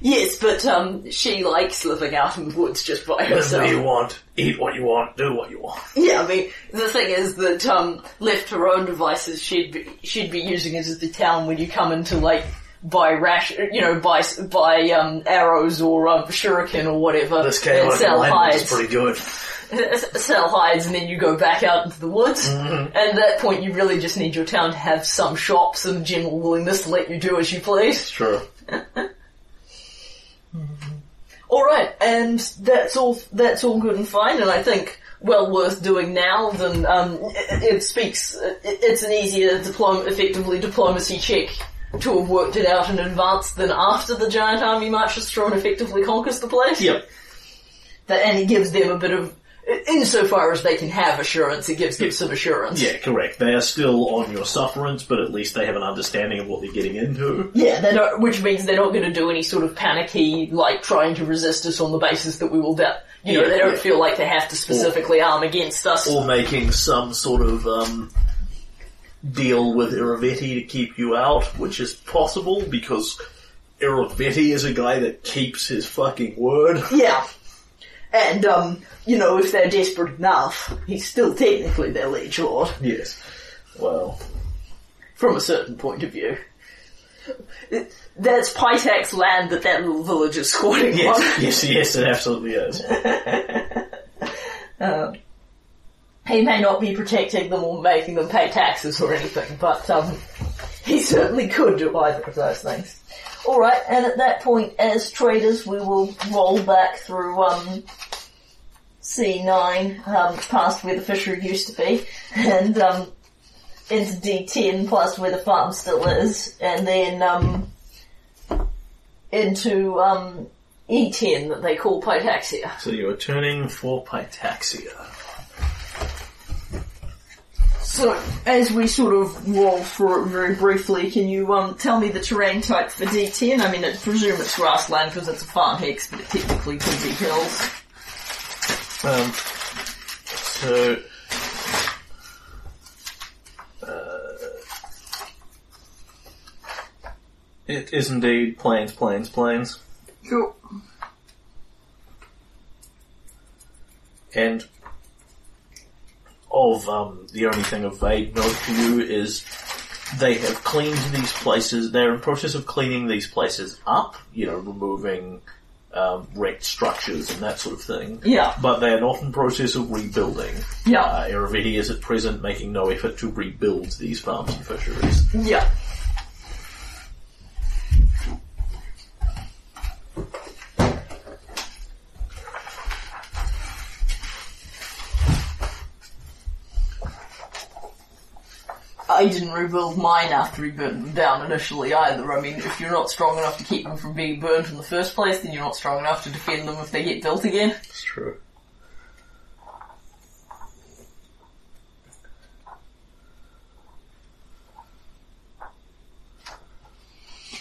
Yes, but um, she likes living out in the woods just by Live herself. what you want, eat what you want, do what you want. Yeah, I mean, the thing is that, um, left to her own devices, she'd be, she'd be using it as the town when you come into, like, buy rash, you know, by buy, um, arrows or, um, shuriken or whatever. This game and sell is hides. pretty good. [LAUGHS] sell hides and then you go back out into the woods. Mm-hmm. And at that point you really just need your town to have some shops and general willingness to let you do as you please. Sure. [LAUGHS] Alright, and that's all, that's all good and fine, and I think well worth doing now than, um, it, it speaks, it, it's an easier diplom- effectively diplomacy check to have worked it out in advance than after the giant army marches through and effectively conquers the place. Yep. That, and it gives them a bit of, insofar as they can have assurance, it gives them some assurance. Yeah, correct. They are still on your sufferance, but at least they have an understanding of what they're getting into. Yeah, they're not, which means they're not going to do any sort of panicky, like trying to resist us on the basis that we will, da- you know, Yeah, they don't yeah. feel like they have to specifically arm against us. Or making some sort of, um, deal with Irovetti to keep you out, which is possible because Irovetti is a guy that keeps his fucking word. [LAUGHS] Yeah. And, um, you know, if they're desperate enough, he's still technically their liege lord, Yes. Well, from a certain point of view. It- That's Pitax's land that that little village is squatting on. yes, yes, yes, it absolutely is. [LAUGHS] [LAUGHS] Um, he may not be protecting them or making them pay taxes or anything, but um, he certainly could do either of those things. Alright, and at that point, as traders, we will roll back through um, C9, um, past where the fishery used to be, and um, into D10, past where the farm still is, and then um, into um, E10 that they call Pitaxia. So you are turning for Pitaxia. So, as we sort of roll through it very briefly, can you um, tell me the terrain type for D10? I mean, I presume it's grassland because it's a farm hex, but it technically could be hills. Um, So. uh, It is indeed plains, plains, plains. Cool. And of um, the only thing of vague note to you is they have cleaned these places. They're in process of cleaning these places up. You know, removing um, wrecked structures and that sort of thing. Yeah. But they are not in process of rebuilding. Yeah. Uh, is at present making no effort to rebuild these farms and fisheries. Yeah. I didn't rebuild mine after we burnt them down initially either. I mean, if you're not strong enough to keep them from being burnt in the first place, then you're not strong enough to defend them if they get built again. It's true.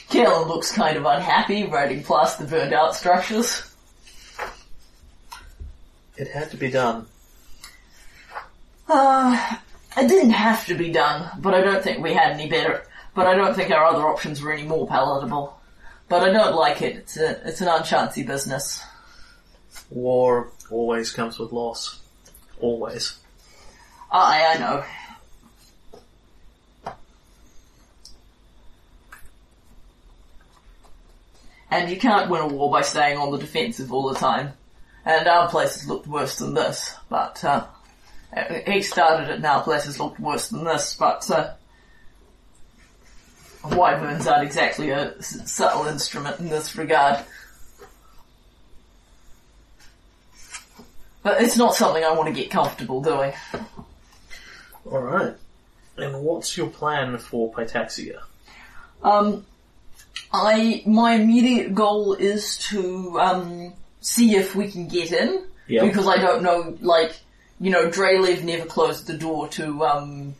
Kalen looks kind of unhappy riding past the burned out structures. It had to be done. Uh, it didn't have to be done, but I don't think we had any better. But I don't think our other options were any more palatable. But I don't like it. It's a, it's an unchancy business. War always comes with loss. Always. Aye, I know. And you can't win a war by staying on the defensive all the time. And our places looked worse than this, but, uh, he started it now, places looked worse than this, but, uh, wyverns aren't exactly a subtle instrument in this regard. But it's not something I want to get comfortable doing. Alright. And what's your plan for Pitaxia? Um, I my immediate goal is to um see if we can get in Yeah. because I don't know. Like you know, Drelev never closed the door to um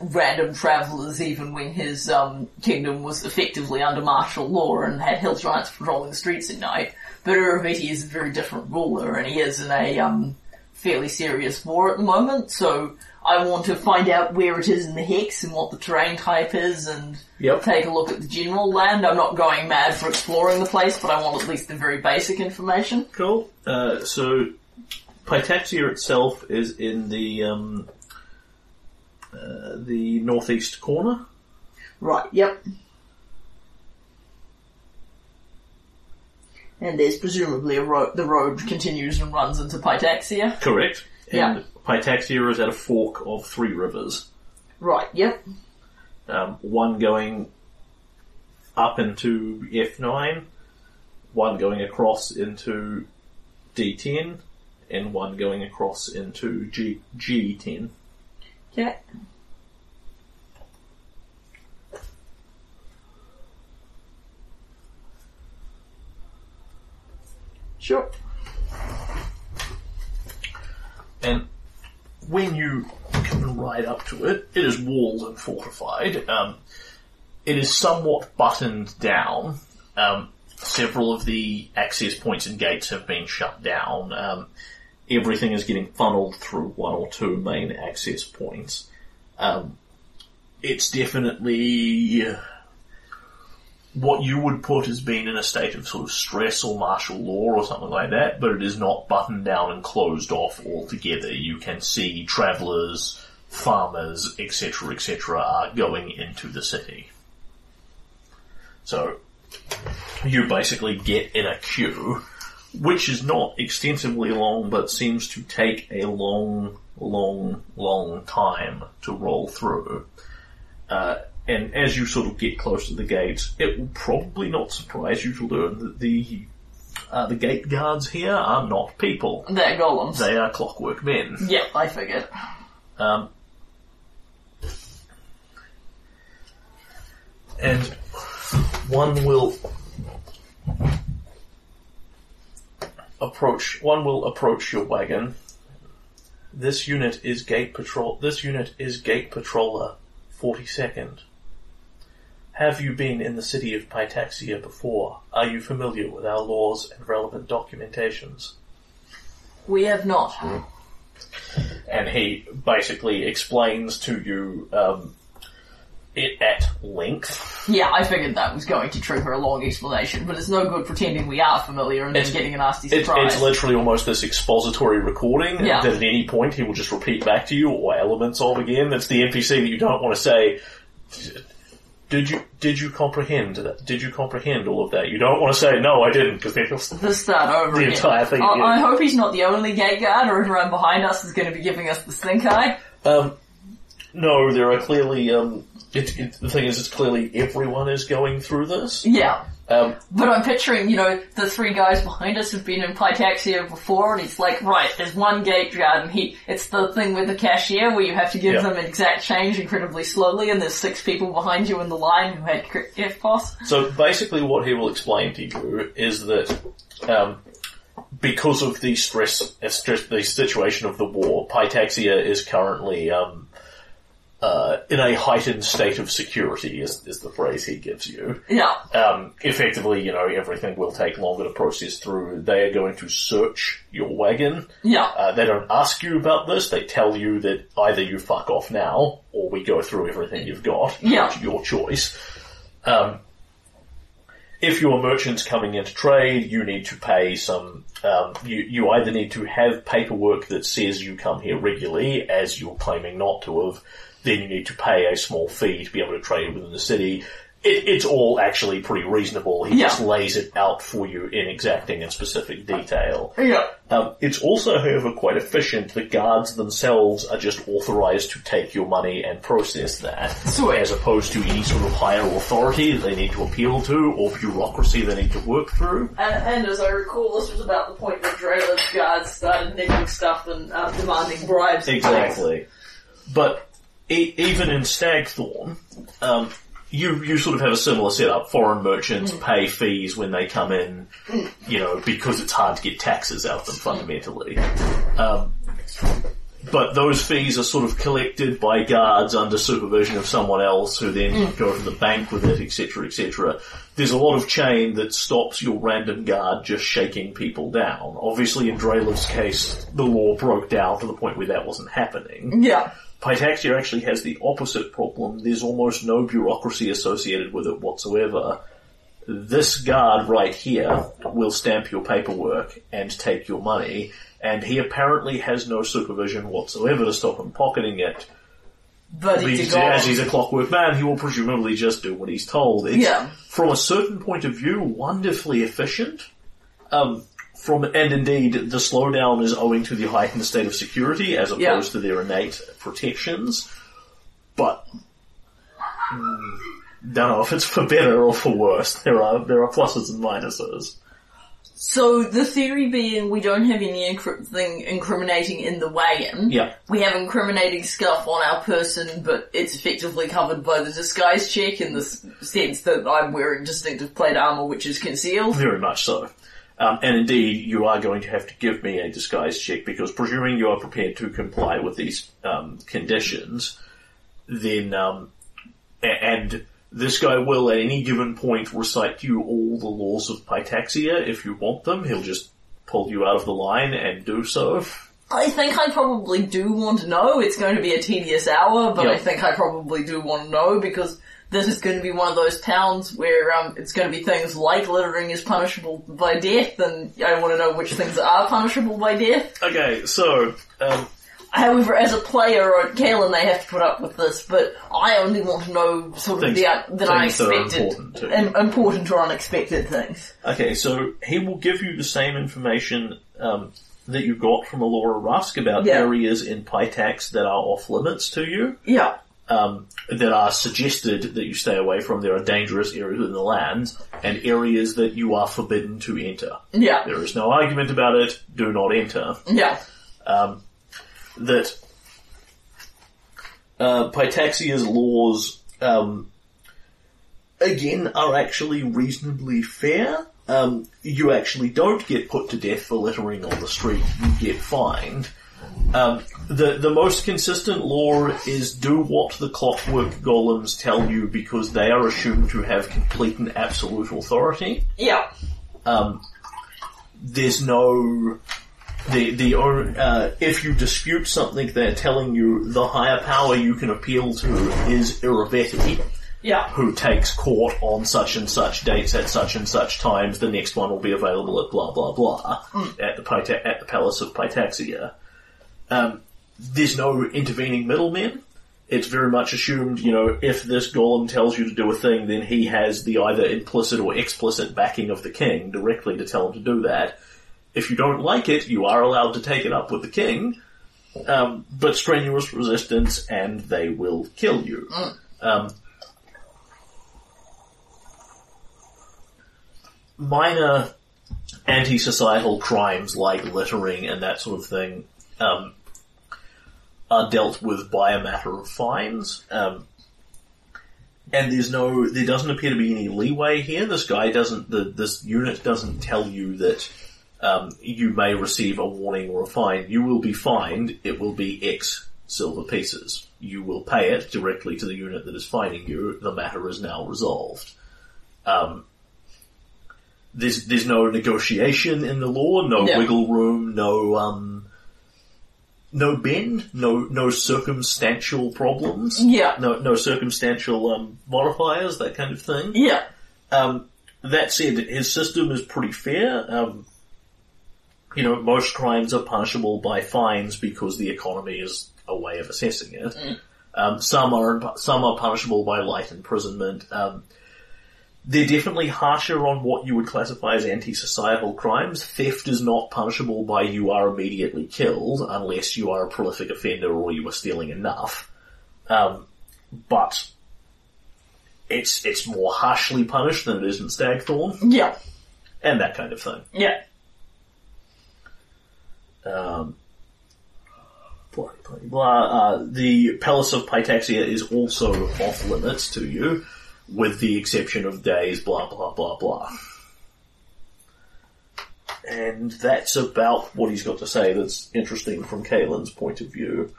random travellers, even when his um kingdom was effectively under martial law and had hill giants patrolling the streets at night. But Irovetti is a very different ruler, and he is in a um fairly serious war at the moment. So I want to find out where it is in the hex and what the terrain type is and Yep. take a look at the general land. I'm not going mad for exploring the place, but I want at least the very basic information. Cool. Uh, so, Pitaxia itself is in the, um, uh, the northeast corner. Right, yep. And there's presumably a road, the road continues and runs into Pitaxia. Correct. Yeah. And Pitaxia is at a fork of three rivers. Right, yep. Um, one going up into F9, one going across into D10, and one going across into G, G10. Okay. Sure. And when you can ride up to it, it is walled and fortified. Um, it is somewhat buttoned down. Um, several of the access points and gates have been shut down. Um, everything is getting funneled through one or two main access points. Um, it's definitely uh, what you would put as being in a state of sort of stress or martial law or something like that, but it is not buttoned down and closed off altogether. You can see travellers, farmers, etc., etc., are going into the city. So, you basically get in a queue, which is not extensively long, but seems to take a long, long, long time to roll through. Uh, and as you sort of get close to the gates, it will probably not surprise you to learn that the uh, the gate guards here are not people; They're golems. they are clockwork men. Yep, I figured. Um, and one will approach. One will approach your wagon. This unit is gate patrol. This unit is gate patroller, forty second. Have you been in the city of Pitaxia before? Are you familiar with our laws and relevant documentations? We have not. and he basically explains to you um, it at length. Yeah, I figured that was going to trigger a long explanation, but it's no good pretending we are familiar and then It's- getting a nasty surprise. it's literally almost this expository recording Yeah. that at any point he will just repeat back to you or elements of again. That's the NPC that you don't want to say. Did you did you comprehend that? Did you comprehend all of that? You don't want to say no, I didn't, because then he'll. Let's start over The again. entire thing I. I hope he's not the only gate guard, or everyone behind us is going to be giving us the stink eye. Um, no, there are clearly. Um, it, it, the thing is, it's clearly everyone is going through this. Yeah. Um, But I'm picturing, you know, the three guys behind us have been in Pitaxia before, and he's like, right, there's one gate guard, and he, it's the thing with the cashier where you have to give Yeah. them exact change incredibly slowly, and there's six people behind you in the line who had FPOS. So basically, what he will explain to you is that um, because of the stress, uh, stress, the situation of the war, Pitaxia is currently um, uh, in a heightened state of security. Is, is the phrase he gives you? Yeah. Um, effectively, you know, everything will take longer to process through. They are going to search your wagon. Yeah. Uh, they don't ask you about this. They tell you that either you fuck off now, or we go through everything you've got. Yeah. It's your choice. Um, if you're merchants coming into trade, you need to pay some. Um, you you either need to have paperwork that says you come here regularly, as you're claiming not to have. Then you need to pay a small fee to be able to trade within the city. It, it's all actually pretty reasonable. He Yeah. just lays it out for you in exacting and specific detail. Yeah. Um, it's also, however, quite efficient. The guards themselves are just authorized to take your money and process that, Sweet. as opposed to any sort of higher authority that they need to appeal to or bureaucracy they need to work through. And, and as I recall, this was about the point where Drelev's guards started nicking stuff and uh, demanding bribes. and. Exactly. But e- even in Stagthorn, um, you you sort of have a similar setup. Foreign merchants pay fees when they come in, you know, because it's hard to get taxes out of them fundamentally. Um, but those fees are sort of collected by guards under supervision of someone else who then go to the bank with it, etc., etc. There's a lot of chain that stops your random guard just shaking people down. Obviously, in Drelev's case, the law broke down to the point where that wasn't happening. Yeah. Pitaxia actually has the opposite problem. There's almost no bureaucracy associated with it whatsoever. This guard right here will stamp your paperwork and take your money, and he apparently has no supervision whatsoever to stop him pocketing it. But He's- as he's a clockwork man, he will presumably just do what he's told. It's, Yeah. From a certain point of view, wonderfully efficient. Um, from and indeed, the slowdown is owing to the heightened state of security as opposed Yeah. to their innate protections. But mm, don't know if it's for better or for worse. There are there are pluses and minuses. So the theory being we don't have any incri- thing incriminating in the wagon. Yeah. We have incriminating stuff on our person, but it's effectively covered by the disguise check in the s- sense that I'm wearing distinctive plate armor which is concealed. Very much so. Um, and indeed, you are going to have to give me a disguise check because presuming you are prepared to comply with these um, conditions, then um, and this guy will at any given point recite to you all the laws of Pitaxia if you want them. He'll just pull you out of the line and do so. I think I probably do want to know. It's going to be a tedious hour, but Yeah. I think I probably do want to know because this is going to be one of those towns where um, it's going to be things like littering is punishable by death, and I want to know which things are punishable by death. Okay, so um, However, as a player or Kalen, they have to put up with this, but I only want to know sort of Things- the un- that are unexpected, important im- important or unexpected things. Okay, so he will give you the same information um, that you got from Alora Rusk about Yeah. areas in Pitax that are off limits to you, Yeah. Um, that are suggested that you stay away from. There are dangerous areas within the land, and areas that you are forbidden to enter. Yeah. There is no argument about it. Do not enter. Yeah. Um, that uh, Pitaxia's laws, um, again, are actually reasonably fair. Um, you actually don't get put to death for littering on the street. You get fined. Um, the the most consistent law is do what the clockwork golems tell you because they are assumed to have complete and absolute authority Yeah. um, there's no the the uh, if you dispute something, they're telling you the higher power you can appeal to is Irovetti, Yeah. who takes court on such and such dates at such and such times. The next one will be available at blah blah blah at the at the Palace of Pitaxia. Um, there's no intervening middlemen. It's very much assumed, you know, if this golem tells you to do a thing, then he has the either implicit or explicit backing of the king directly to tell him to do that. If you don't like it, you are allowed to take it up with the king, um, but strenuous resistance and they will kill you. Um, minor anti-societal crimes like littering and that sort of thing um, are dealt with by a matter of fines. Um, and there's no, there doesn't appear to be any leeway here. This guy doesn't, the, this unit doesn't tell you that um, you may receive a warning or a fine. You will be fined. It will be X silver pieces. You will pay it directly to the unit that is fining you. The matter is now resolved. Um, there's there's no negotiation in the law, no Yeah. wiggle room, no um, no bend, no no circumstantial problems, Yeah. no no circumstantial um, modifiers, that kind of thing. Yeah. Um, that said, his system is pretty fair. Um, you know, most crimes are punishable by fines because the economy is a way of assessing it. Um, some are some are punishable by light imprisonment. They're definitely harsher on what you would classify as anti-societal crimes. Theft is not punishable by you are immediately killed unless you are a prolific offender or you are stealing enough. Um, but it's it's more harshly punished than it is in Stagthorn, Yeah. and that kind of thing. Yeah. Um, blah, blah, blah. Uh, the Palace of Pitaxia is also off limits to you, with the exception of days, blah, blah, blah, blah. And that's about what he's got to say that's interesting from Kalen's point of view.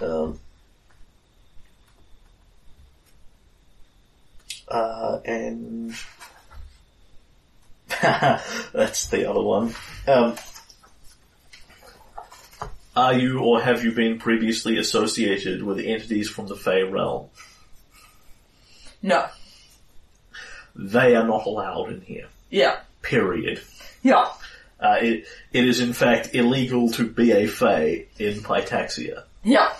Um, uh, and [LAUGHS] that's the other one. Um, are you or have you been previously associated with entities from the Fey realm? No. They are not allowed in here. Yeah. Period. Yeah. Uh, it, it is in fact illegal to be a Fey in Pitaxia Yeah.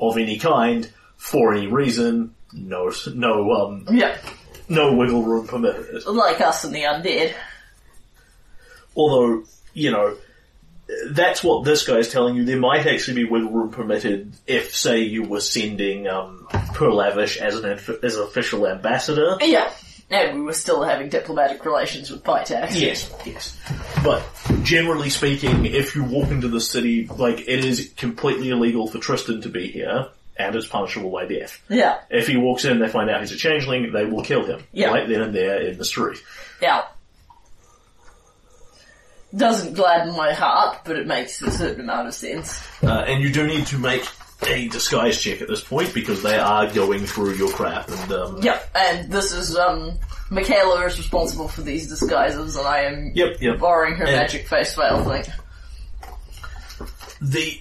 of any kind for any reason. No, no, um, Yeah. no wiggle room permitted. Like us and the undead. Although, you know, that's what this guy is telling you. There might actually be wiggle room permitted if, say, you were sending um, Perlivash as an inf- as an official ambassador. Yeah. And we were still having diplomatic relations with Pitax. Yes, yes. But generally speaking, if you walk into the city, like it is completely illegal for Tristan to be here, and it's punishable by death. Yeah. If he walks in, they find out he's a changeling, they will kill him Yeah. right then and there in the street. Yeah. Doesn't gladden my heart, but it makes a certain amount of sense. Uh, and you do need to make a disguise check at this point because they are going through your crap and um, Yep, and this is, um, Michaela is responsible for these disguises, and I am Yep, yep. borrowing her And- magic face veil thing. the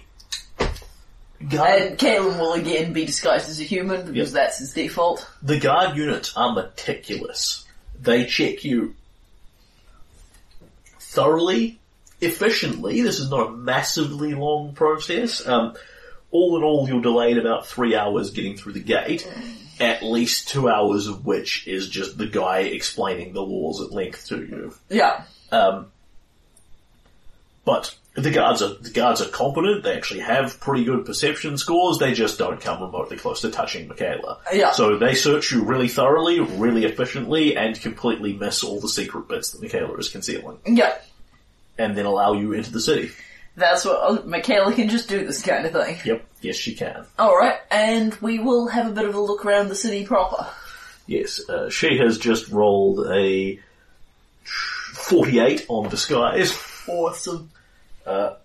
guard, And Caleb will again be disguised as a human, because Yep. that's his default. the guard units are meticulous. They check you thoroughly, efficiently. This is not a massively long process. Um, all in all, you're delayed about three hours getting through the gate. At least two hours of which is just the guy explaining the laws at length to you. Yeah. Um, but the guards are the guards are competent. They actually have pretty good perception scores. They just don't come remotely close to touching Michaela. Yeah. So they search you really thoroughly, really efficiently, and completely miss all the secret bits that Michaela is concealing, Yeah. and then allow you into the city. That's what, oh, Michaela can just do this kind of thing. Yep. Yes, she can. Alright, and we will have a bit of a look around the city proper. Yes, uh, she has just rolled a forty-eight on disguise, Awesome. Uh,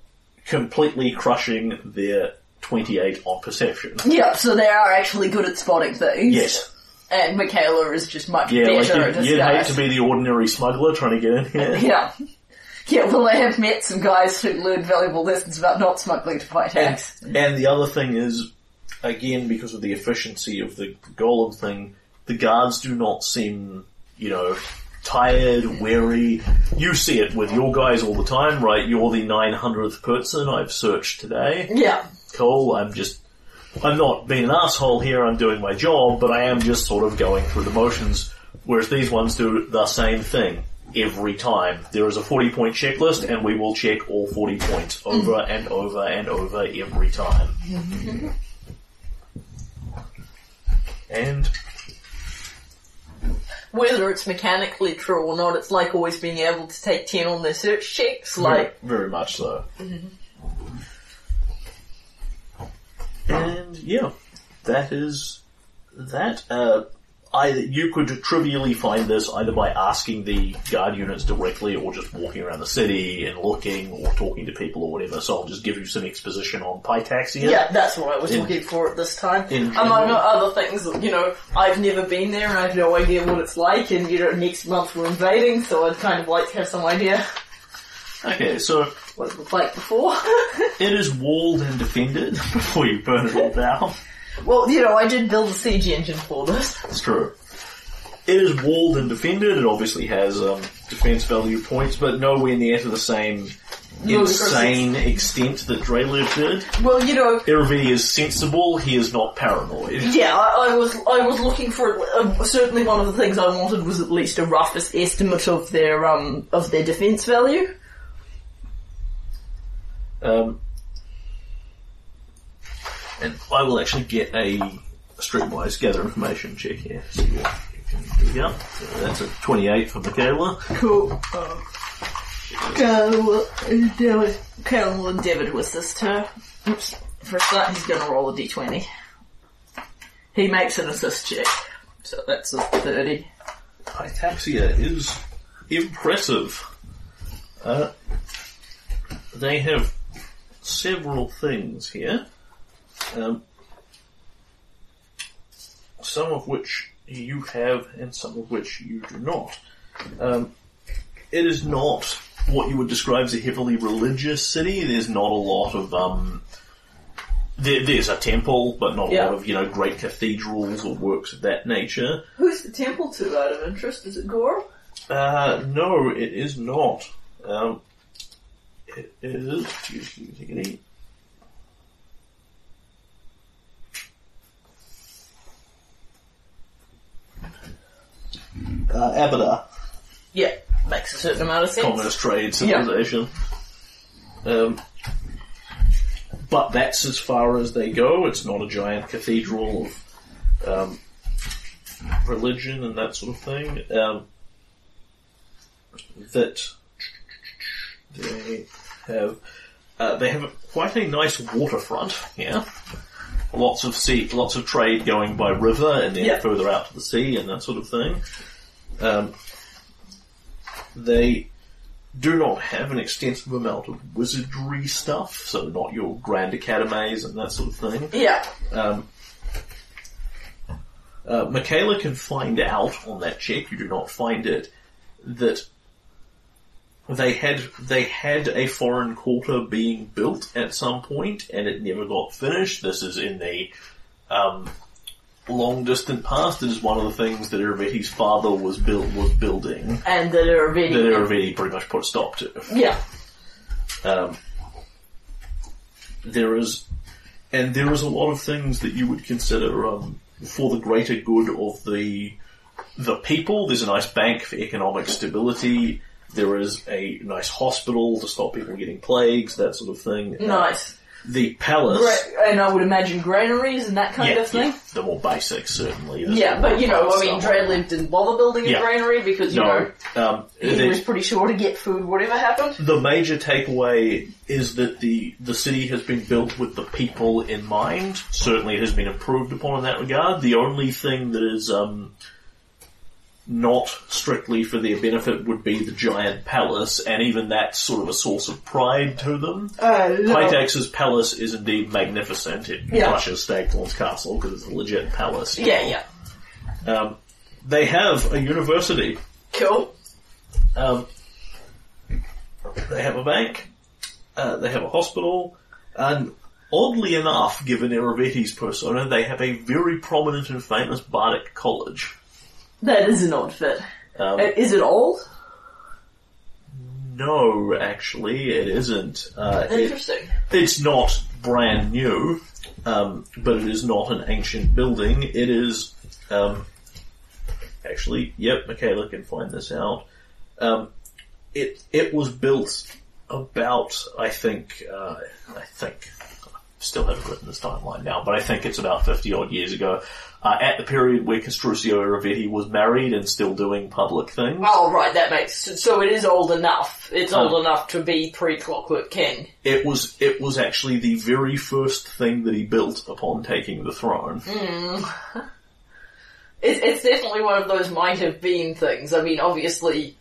completely crushing their twenty-eight on perception. Yeah, so they are actually good at spotting things. Yes. and Michaela is just much Yeah, like better you'd, at you'd hate to be the ordinary smuggler trying to get in here. [LAUGHS] Yeah. Yeah, well I have met some guys who learned valuable lessons about not smuggling to fight And, and the other thing is, again, because of the efficiency of the golem thing, the guards do not seem, you know, tired, weary. You see it with your guys all the time, right? You're the 900th person I've searched today. Yeah. Cool, I'm just, I'm not being an asshole here, I'm doing my job, but I am just sort of going through the motions, whereas these ones do the same thing. Every time. There is a 40 point checklist and we will check all 40 points mm-hmm. over and over and over every time. Mm-hmm. and Whether it's mechanically true or not, it's like always being able to take 10 on their search checks, like, very, very much so. And yeah, that is that. Uh, either you could trivially find this either by asking the guard units directly, or just walking around the city and looking, or talking to people or whatever. So I'll just give you some exposition on Pitaxia. Yeah, that's what I was In- looking for at this time. Among other things, you know, I've never been there and I have no idea what it's like and, you know, next month we're invading, so I'd kind of like to have some idea Okay, so what it looked like before. [LAUGHS] it is walled and defended [LAUGHS] before you burn it all down. Well, you know, I did build a siege engine for this. It's true. It is walled and defended. It obviously has um, defense value points, but nowhere near to the same insane extent that Drelev did. Well, you know, Irovetti is sensible. He is not paranoid. yeah, I, I was I was looking for uh, certainly one of the things I wanted was at least a roughest estimate of their um of their defense value. Um, and I will actually get a streetwise gather information check here. See what you can dig up. So that's a 28 for Michaela. Cool. Uh, Cal, endeavour, Cal will endeavour to assist her. Oops. For a start, he's going to roll a d20. He makes an assist check. So that's a 30. Pytaxia is impressive. Uh, they have several things here, um, some of which you have and some of which you do not. Um, it is not what you would describe as a heavily religious city. There's not a lot of um, there, there's a temple, but not a Yeah. lot of you know great cathedrals or works of that nature. Who's the temple to out of interest? Is it Gore? Uh, no, it is not. Um, it is. Excuse me, take it easy. Uh, Abadar, Yeah, makes a certain amount of sense. Commerce, trade civilization. Um, but that's as far as they go. It's not a giant cathedral of um, religion and that sort of thing. Um, that they have, uh, they have quite a nice waterfront here. Lots of sea, lots of trade going by river and then Yeah. further out to the sea and that sort of thing. Um, they do not have an extensive amount of wizardry stuff, so not your grand academies and that sort of thing. Yeah. Um, uh, Michaela can find out on that check, you do not find it, that they had they had a foreign quarter being built at some point and it never got finished. This is in the um, long distant past. It is one of the things that Irovetti's father was build was building And that already. that Irovetti pretty much put a stop to. yeah. Um, there is, and there is a lot of things that you would consider um, for the greater good of the the people. There's a nice bank for economic stability. There is a nice hospital to stop people getting plagues, that sort of thing. Nice. The palace, Gra- and I would imagine granaries and that kind yeah, of thing. yeah, the more basic certainly. There's Yeah, but you know, I mean, stuff. lived didn't bother building a Yeah. granary because, you No, know, um, he the- was pretty sure to get food whatever happened. The major takeaway is that the the city has been built with the people in mind. Certainly, it has been improved upon in that regard. The only thing that is um, not strictly for their benefit would be the giant palace, and even that's sort of a source of pride to them. Uh, Pitax's palace is indeed magnificent. It Yeah. crushes castle because it's a legit palace. Yeah, yeah. Um, they have a university. Cool. Um, they have a bank. Uh, they have a hospital. And oddly enough, given Irovetti's persona, they have a very prominent and famous bardic college. That is an odd fit. Um, Uh, Is it old? no, actually, it isn't. Uh, it- Interesting. It's not brand new, um, but it is not an ancient building. It is, um, actually, yep, Michaela can find this out. Um, it it was built about, I think, uh, I think, still haven't written this timeline now, but I think it's about fifty odd years ago. Uh, at the period where Castruccio Irovetti was married and still doing public things. Oh, right, that makes so it is old enough. It's Oh. old enough to be pre-Clockwork King. It was it was actually the very first thing that he built upon taking the throne. [LAUGHS] It's, it's definitely one of those might have been things. I mean, obviously,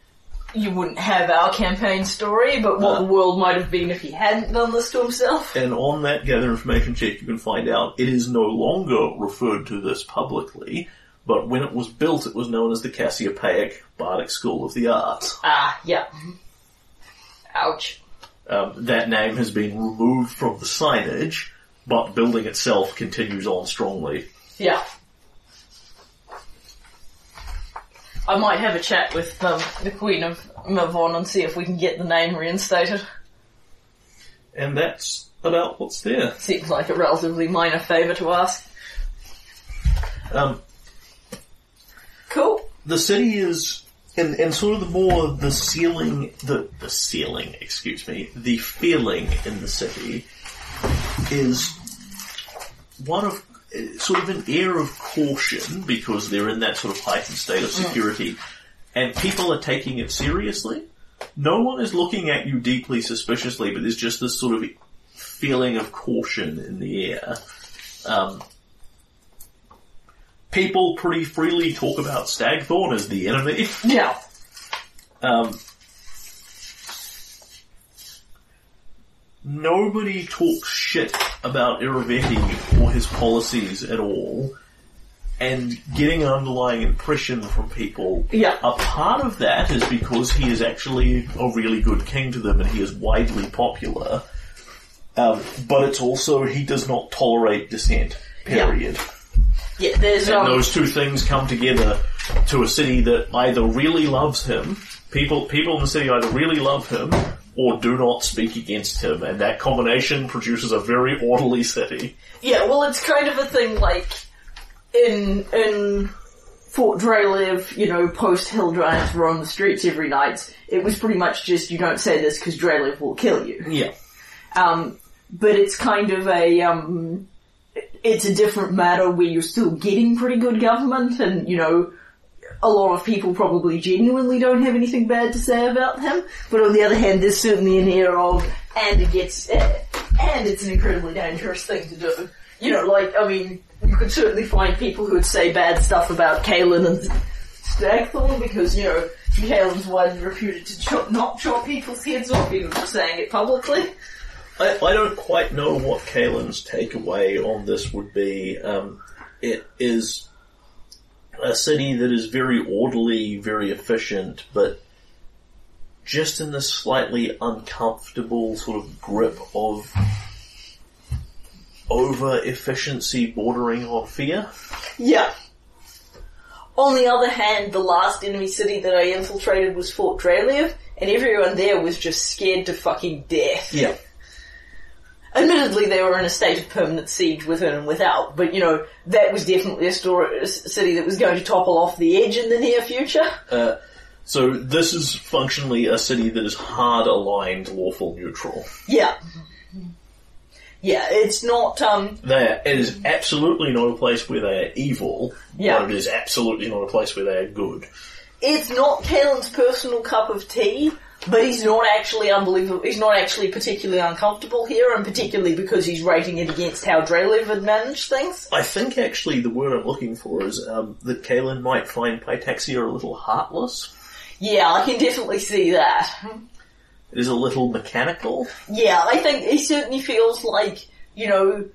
you wouldn't have our campaign story, but what the world might have been if he hadn't done this to himself. And on that gather information check, you can find out it is no longer referred to this publicly, but when it was built, it was known as the Cassiopeaic Bardic School of the Arts. Ah, yeah. Ouch. Um, that name has been removed from the signage, but building itself continues on strongly. Yeah. I might have a chat with um, the Queen of Mivon and see if we can get the name reinstated. And that's about what's there. Seems like a relatively minor favour to ask. Um, Cool. the city is and and sort of the more the ceiling the the ceiling excuse me the feeling in the city is one of sort of an air of caution because they're in that sort of heightened state of security and people are taking it seriously no one is looking at you deeply suspiciously but there's just this sort of feeling of caution in the air um, people pretty freely talk about Stagthorn as the enemy. Yeah. Um, nobody talks shit about Irovetti or his policies at all. And getting an underlying impression from people, Yeah. a part of that is because he is actually a really good king to them and he is widely popular. Um, but it's also he does not tolerate dissent. Period. Yeah, there's And um, those two things come together to a city that either really loves him, people people in the city either really love him or do not speak against him, and that combination produces a very orderly city. Yeah, well, it's kind of a thing like in in Fort Drelev, you know, post Hill Giants roam the streets every night. It was pretty much just you don't say this because Drelev will kill you. Yeah. Um, but it's kind of a um, it's a different matter where you're still getting pretty good government, and you know. A lot of people probably genuinely don't have anything bad to say about him, but on the other hand, there's certainly an air of, and it gets, eh, and it's an incredibly dangerous thing to do. You know, like, I mean, you could certainly find people who would say bad stuff about Kalen and Stagthorn because, you know, Kalen's widely reputed to chop, not chop people's heads off even for saying it publicly. I, I don't quite know what Kalen's takeaway on this would be. Um, it is a city that is very orderly, very efficient, but just in this slightly uncomfortable sort of grip of over efficiency bordering on fear. Yeah. On the other hand, the last enemy city that I infiltrated was Fort Drelev, and everyone there was just scared to fucking death. Yeah. Admittedly, they were in a state of permanent siege within and without, but you know, that was definitely a, story, a city that was going to topple off the edge in the near future. Uh, so this is functionally a city that is hard aligned lawful neutral. Yeah. Yeah, it's not, um, There, it is absolutely not a place where they are evil, Yeah. but it is absolutely not a place where they are good. it's not Kalen's personal cup of tea, but he's not actually unbelievable, he's not actually particularly uncomfortable here, and particularly because he's rating it against how Drelev had managed things. I think actually the word I'm looking for is um, that Kalen might find Pitaxia a little heartless. Yeah, I can definitely see that. It is a little mechanical. Yeah, I think he certainly feels like, you know,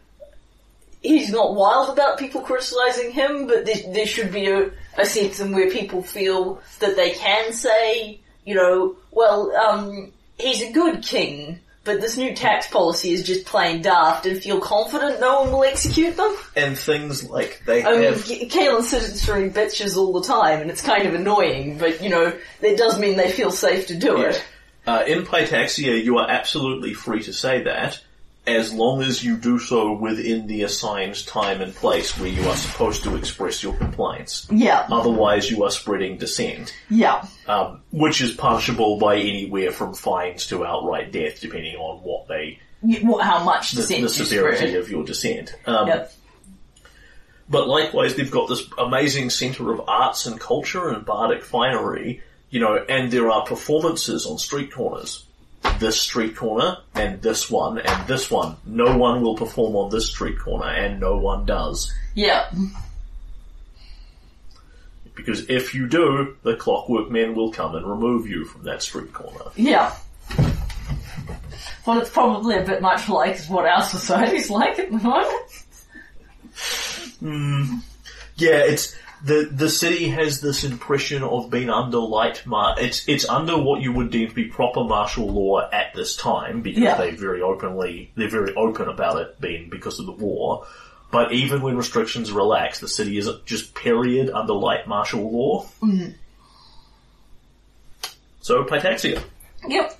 he's not wild about people criticizing him, but there, there should be a, a sense in where people feel that they can say, you know, well, um, he's a good king, but this new tax policy is just plain daft, and feel confident no one will execute them. And things like they I mean, have. K- Kalen sits through bitches all the time, and it's kind of annoying, but you know, it does mean they feel safe to do it. Uh, in Pitaxia, you are absolutely free to say that, as long as you do so within the assigned time and place where you are supposed to express your complaints. Yeah, Otherwise, you are spreading dissent, yeah, um, which is punishable by anywhere from fines to outright death, depending on what they what- how much the, dissent the severity spread. of your dissent. Um, Yep. But likewise, they've got this amazing centre of arts and culture and bardic finery, you know, and there are performances on street corners. This street corner, and this one, and this one. No one will perform on this street corner, and no one does. Yeah, Because if you do, the clockwork men will come and remove you from that street corner. yeah. Well, it's probably a bit much like what our society's [LAUGHS] like at the moment. Hmm. Yeah, it's the the city has this impression of being under light mar. It's it's under what you would deem to be proper martial law at this time because Yeah. they very openly they're very open about it being because of the war. But even when restrictions relax, the city is just period under light martial law. Mm-hmm. So Pitaxia. Yep.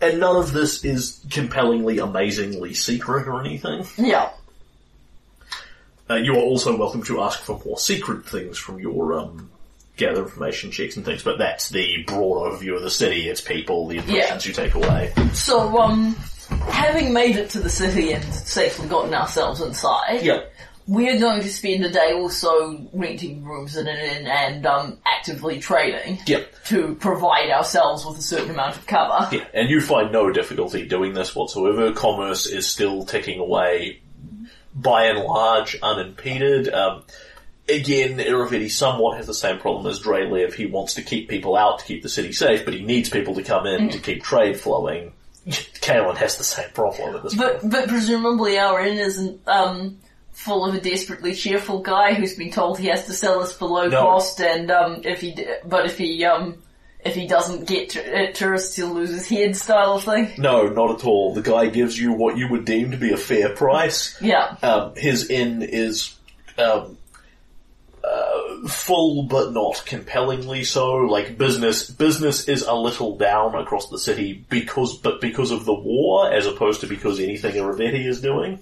And none of this is compellingly, amazingly secret or anything. Yeah. Uh, you are also welcome to ask for more secret things from your um, gather information checks and things, but that's the broad overview of the city, its people, the impressions you take away. So, um, having made it to the city and safely gotten ourselves inside, Yep. we're going to spend a day or so renting rooms in an inn and um, actively trading Yep. to provide ourselves with a certain amount of cover. Yeah, and you find no difficulty doing this whatsoever. Commerce is still ticking away, by and large, unimpeded. Um, again, Irovetti somewhat has the same problem as Drelev. He wants to keep people out to keep the city safe, but he needs people to come in to keep trade flowing. [LAUGHS] Kalen has the same problem at this point. But but presumably our inn isn't um, full of a desperately cheerful guy who's been told he has to sell us below No. cost, and um, if he d- but if he um, if he doesn't get uh, tourists, he'll lose his head, style of thing. No, not at all. The guy gives you what you would deem to be a fair price. Yeah, Um, his inn is um, uh, full, but not compellingly so. Like business, business is a little down across the city because, but because of the war, as opposed to because anything Irovetti is doing.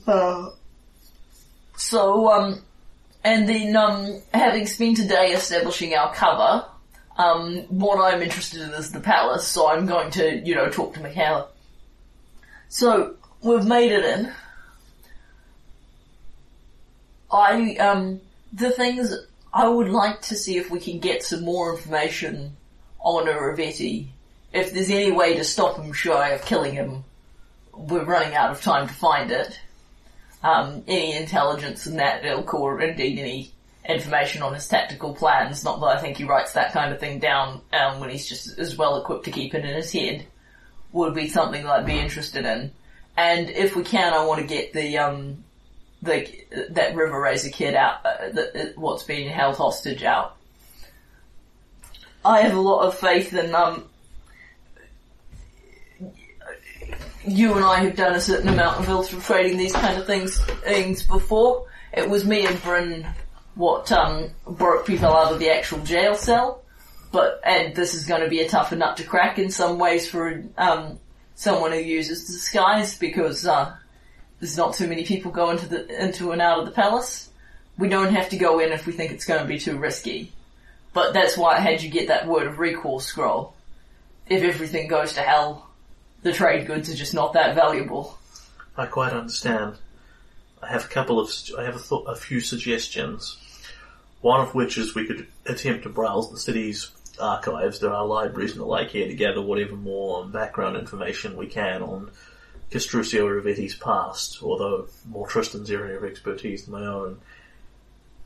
So, um, and then, um, having spent a day establishing our cover, um, what I'm interested in is the palace, so I'm going to, you know, talk to Michaela. So, we've made it in. I, um, the things, I would like to see if we can get some more information on Irovetti. If there's any way to stop him shy of killing him, we're running out of time to find it um, any intelligence in that ilk or indeed any information on his tactical plans. Not that I think he writes that kind of thing down um, when he's just as well equipped to keep it in his head. Would be something that I'd be interested in. And if we can, I want to get the um, the that River Razor kid out. Uh, the, what's being held hostage out. I have a lot of faith in um, you and I have done a certain amount of infiltrating these kind of things things before. It was me and Bryn what um, broke people out of the actual jail cell. But and this is going to be a tougher nut to crack in some ways for um, someone who uses disguise because uh, there's not too many people go into the into and out of the palace. We don't have to go in if we think it's going to be too risky. But that's why I had you get that word of recall scroll. If everything goes to hell, the trade goods are just not that valuable. I quite understand. I have a couple of, I have a, th- a few suggestions. One of which is we could attempt to browse the city's archives. There are libraries and the like here to gather whatever more background information we can on Castruccio Irovetti's past, although more Tristan's area of expertise than my own.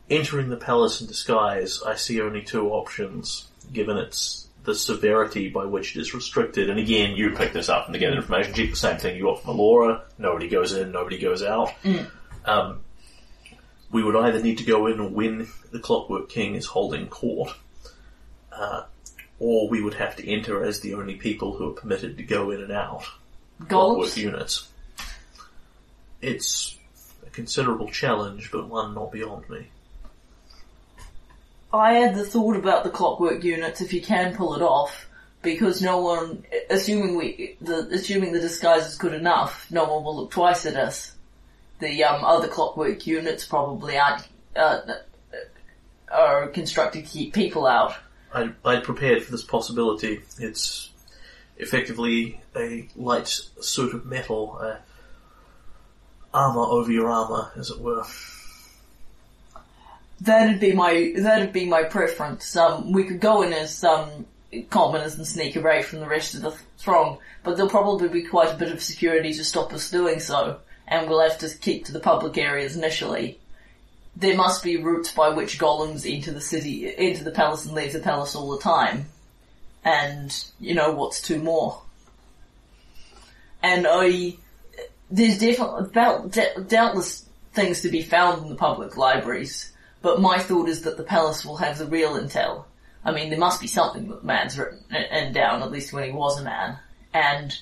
Entering the palace in disguise, I see only two options, given its the severity by which it is restricted. And again, you pick this up and to get information check. The same thing you got from Alora. Nobody goes in, nobody goes out. Um, we would either need to go in when the Clockwork King is holding court, uh, or we would have to enter as the only people who are permitted to go in and out. Clockwork units. It's a considerable challenge, but one not beyond me. I had the thought about the clockwork units if you can pull it off, because no one, assuming we, the, assuming the disguise is good enough, no one will look twice at us. The um, other clockwork units probably aren't, uh, are constructed to keep people out. I, I'd prepared for this possibility. It's effectively a light suit of metal, uh, armor over your armor, as it were. That'd be my that'd be my preference. Um, we could go in as um, commoners and sneak away from the rest of the throng, but there'll probably be quite a bit of security to stop us doing so, and we'll have to keep to the public areas initially. There must be routes by which golems enter the city, enter the palace and leave the palace all the time. And, you know, what's two more? And I, there's definitely, doubtless things to be found in the public libraries, but my thought is that the palace will have the real intel. I mean, there must be something that man's written and down, at least when he was a man, and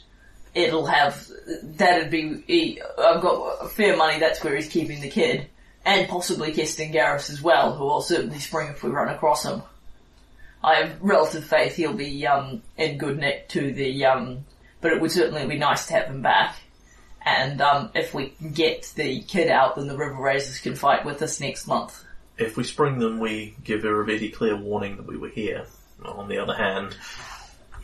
it'll have, that'd be, I've got fair money that's where he's keeping the kid, and possibly Keston Garess as well, who I'll certainly spring if we run across him. I have relative faith he'll be, um, in good nick to the, um, but it would certainly be nice to have him back. And, um, if we get the kid out, then the River Raisers can fight with us next month. If we spring them, we give Irovetti clear warning that we were here. On the other hand,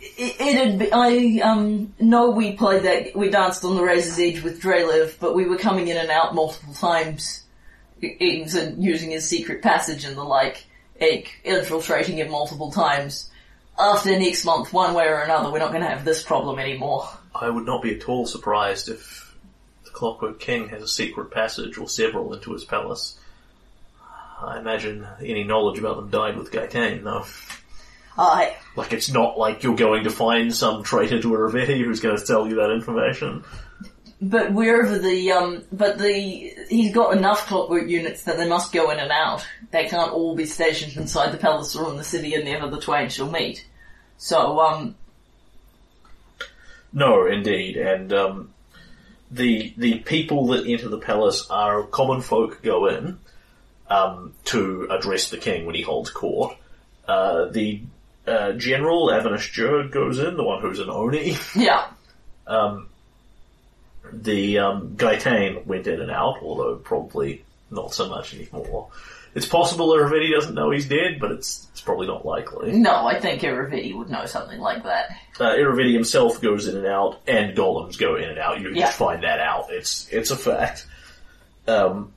It, be, I, um, know we played that, we danced on the Razor's Edge with Drelev, but we were coming in and out multiple times, i- using his secret passage and the like, infiltrating him multiple times. After next month, one way or another, we're not gonna have this problem anymore. I would not be at all surprised if the Clockwork King has a secret passage or several into his palace. I imagine any knowledge about them died with Gaetane, though. I, Like, it's not like you're going to find some traitor to Irovetti who's going to tell you that information. but wherever the, um, but the, he's got enough clockwork units that they must go in and out. They can't all be stationed inside the palace or in the city and never the twain shall meet. So, um, No, indeed, and um, the the people that enter the palace are common folk go in um, to address the king when he holds court. Uh, the uh, general Avinash Jurrg goes in, the one who's an Oni. yeah. [LAUGHS] Um, the um, went in and out, although probably not so much anymore. It's possible Irovetti doesn't know he's dead, but it's it's probably not likely. No, I think Irovetti would know something like that. Uh, Irovetti himself goes in and out, and golems go in and out. You Yeah. just find that out. It's it's a fact. Um,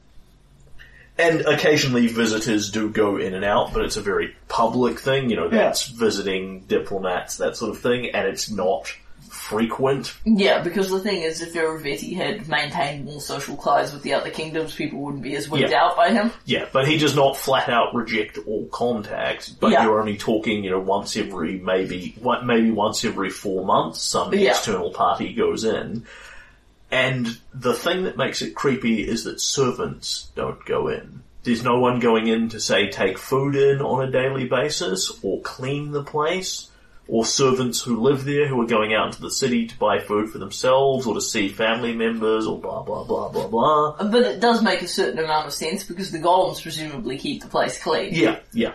and occasionally visitors do go in and out, but it's a very public thing. You know, that's visiting diplomats, that sort of thing, and it's not frequent. Yeah, because the thing is, if Irovetti had maintained more social ties with the other kingdoms, people wouldn't be as wigged Yeah. out by him. Yeah, but he does not flat out reject all contact. But Yeah. you're only talking, you know, once every maybe one- maybe once every four months, some Yeah. external party goes in. And the thing that makes it creepy is that servants don't go in. There's no one going in to say take food in on a daily basis or clean the place. Or servants who live there who are going out into the city to buy food for themselves or to see family members or blah blah blah blah blah. But it does make a certain amount of sense because the golems presumably keep the place clean. Yeah, yeah.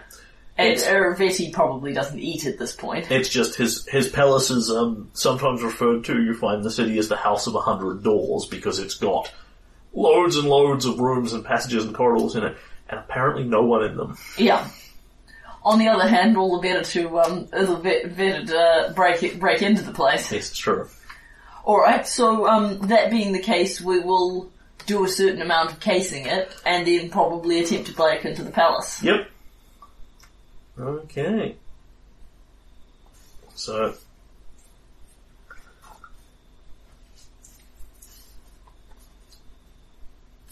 And it's- probably doesn't eat at this point. It's just his his palace is um, sometimes referred to. You find the city as the House of a Hundred Doors because it's got loads and loads of rooms and passages and corridors in it, and apparently no one in them. Yeah. On the other hand, all the better to, um, all the bit- better to uh, break it, break into the place. Yes, it's true. Alright, so, um, that being the case, we will do a certain amount of casing it, and then probably attempt to break into the palace. Yep. Okay. So.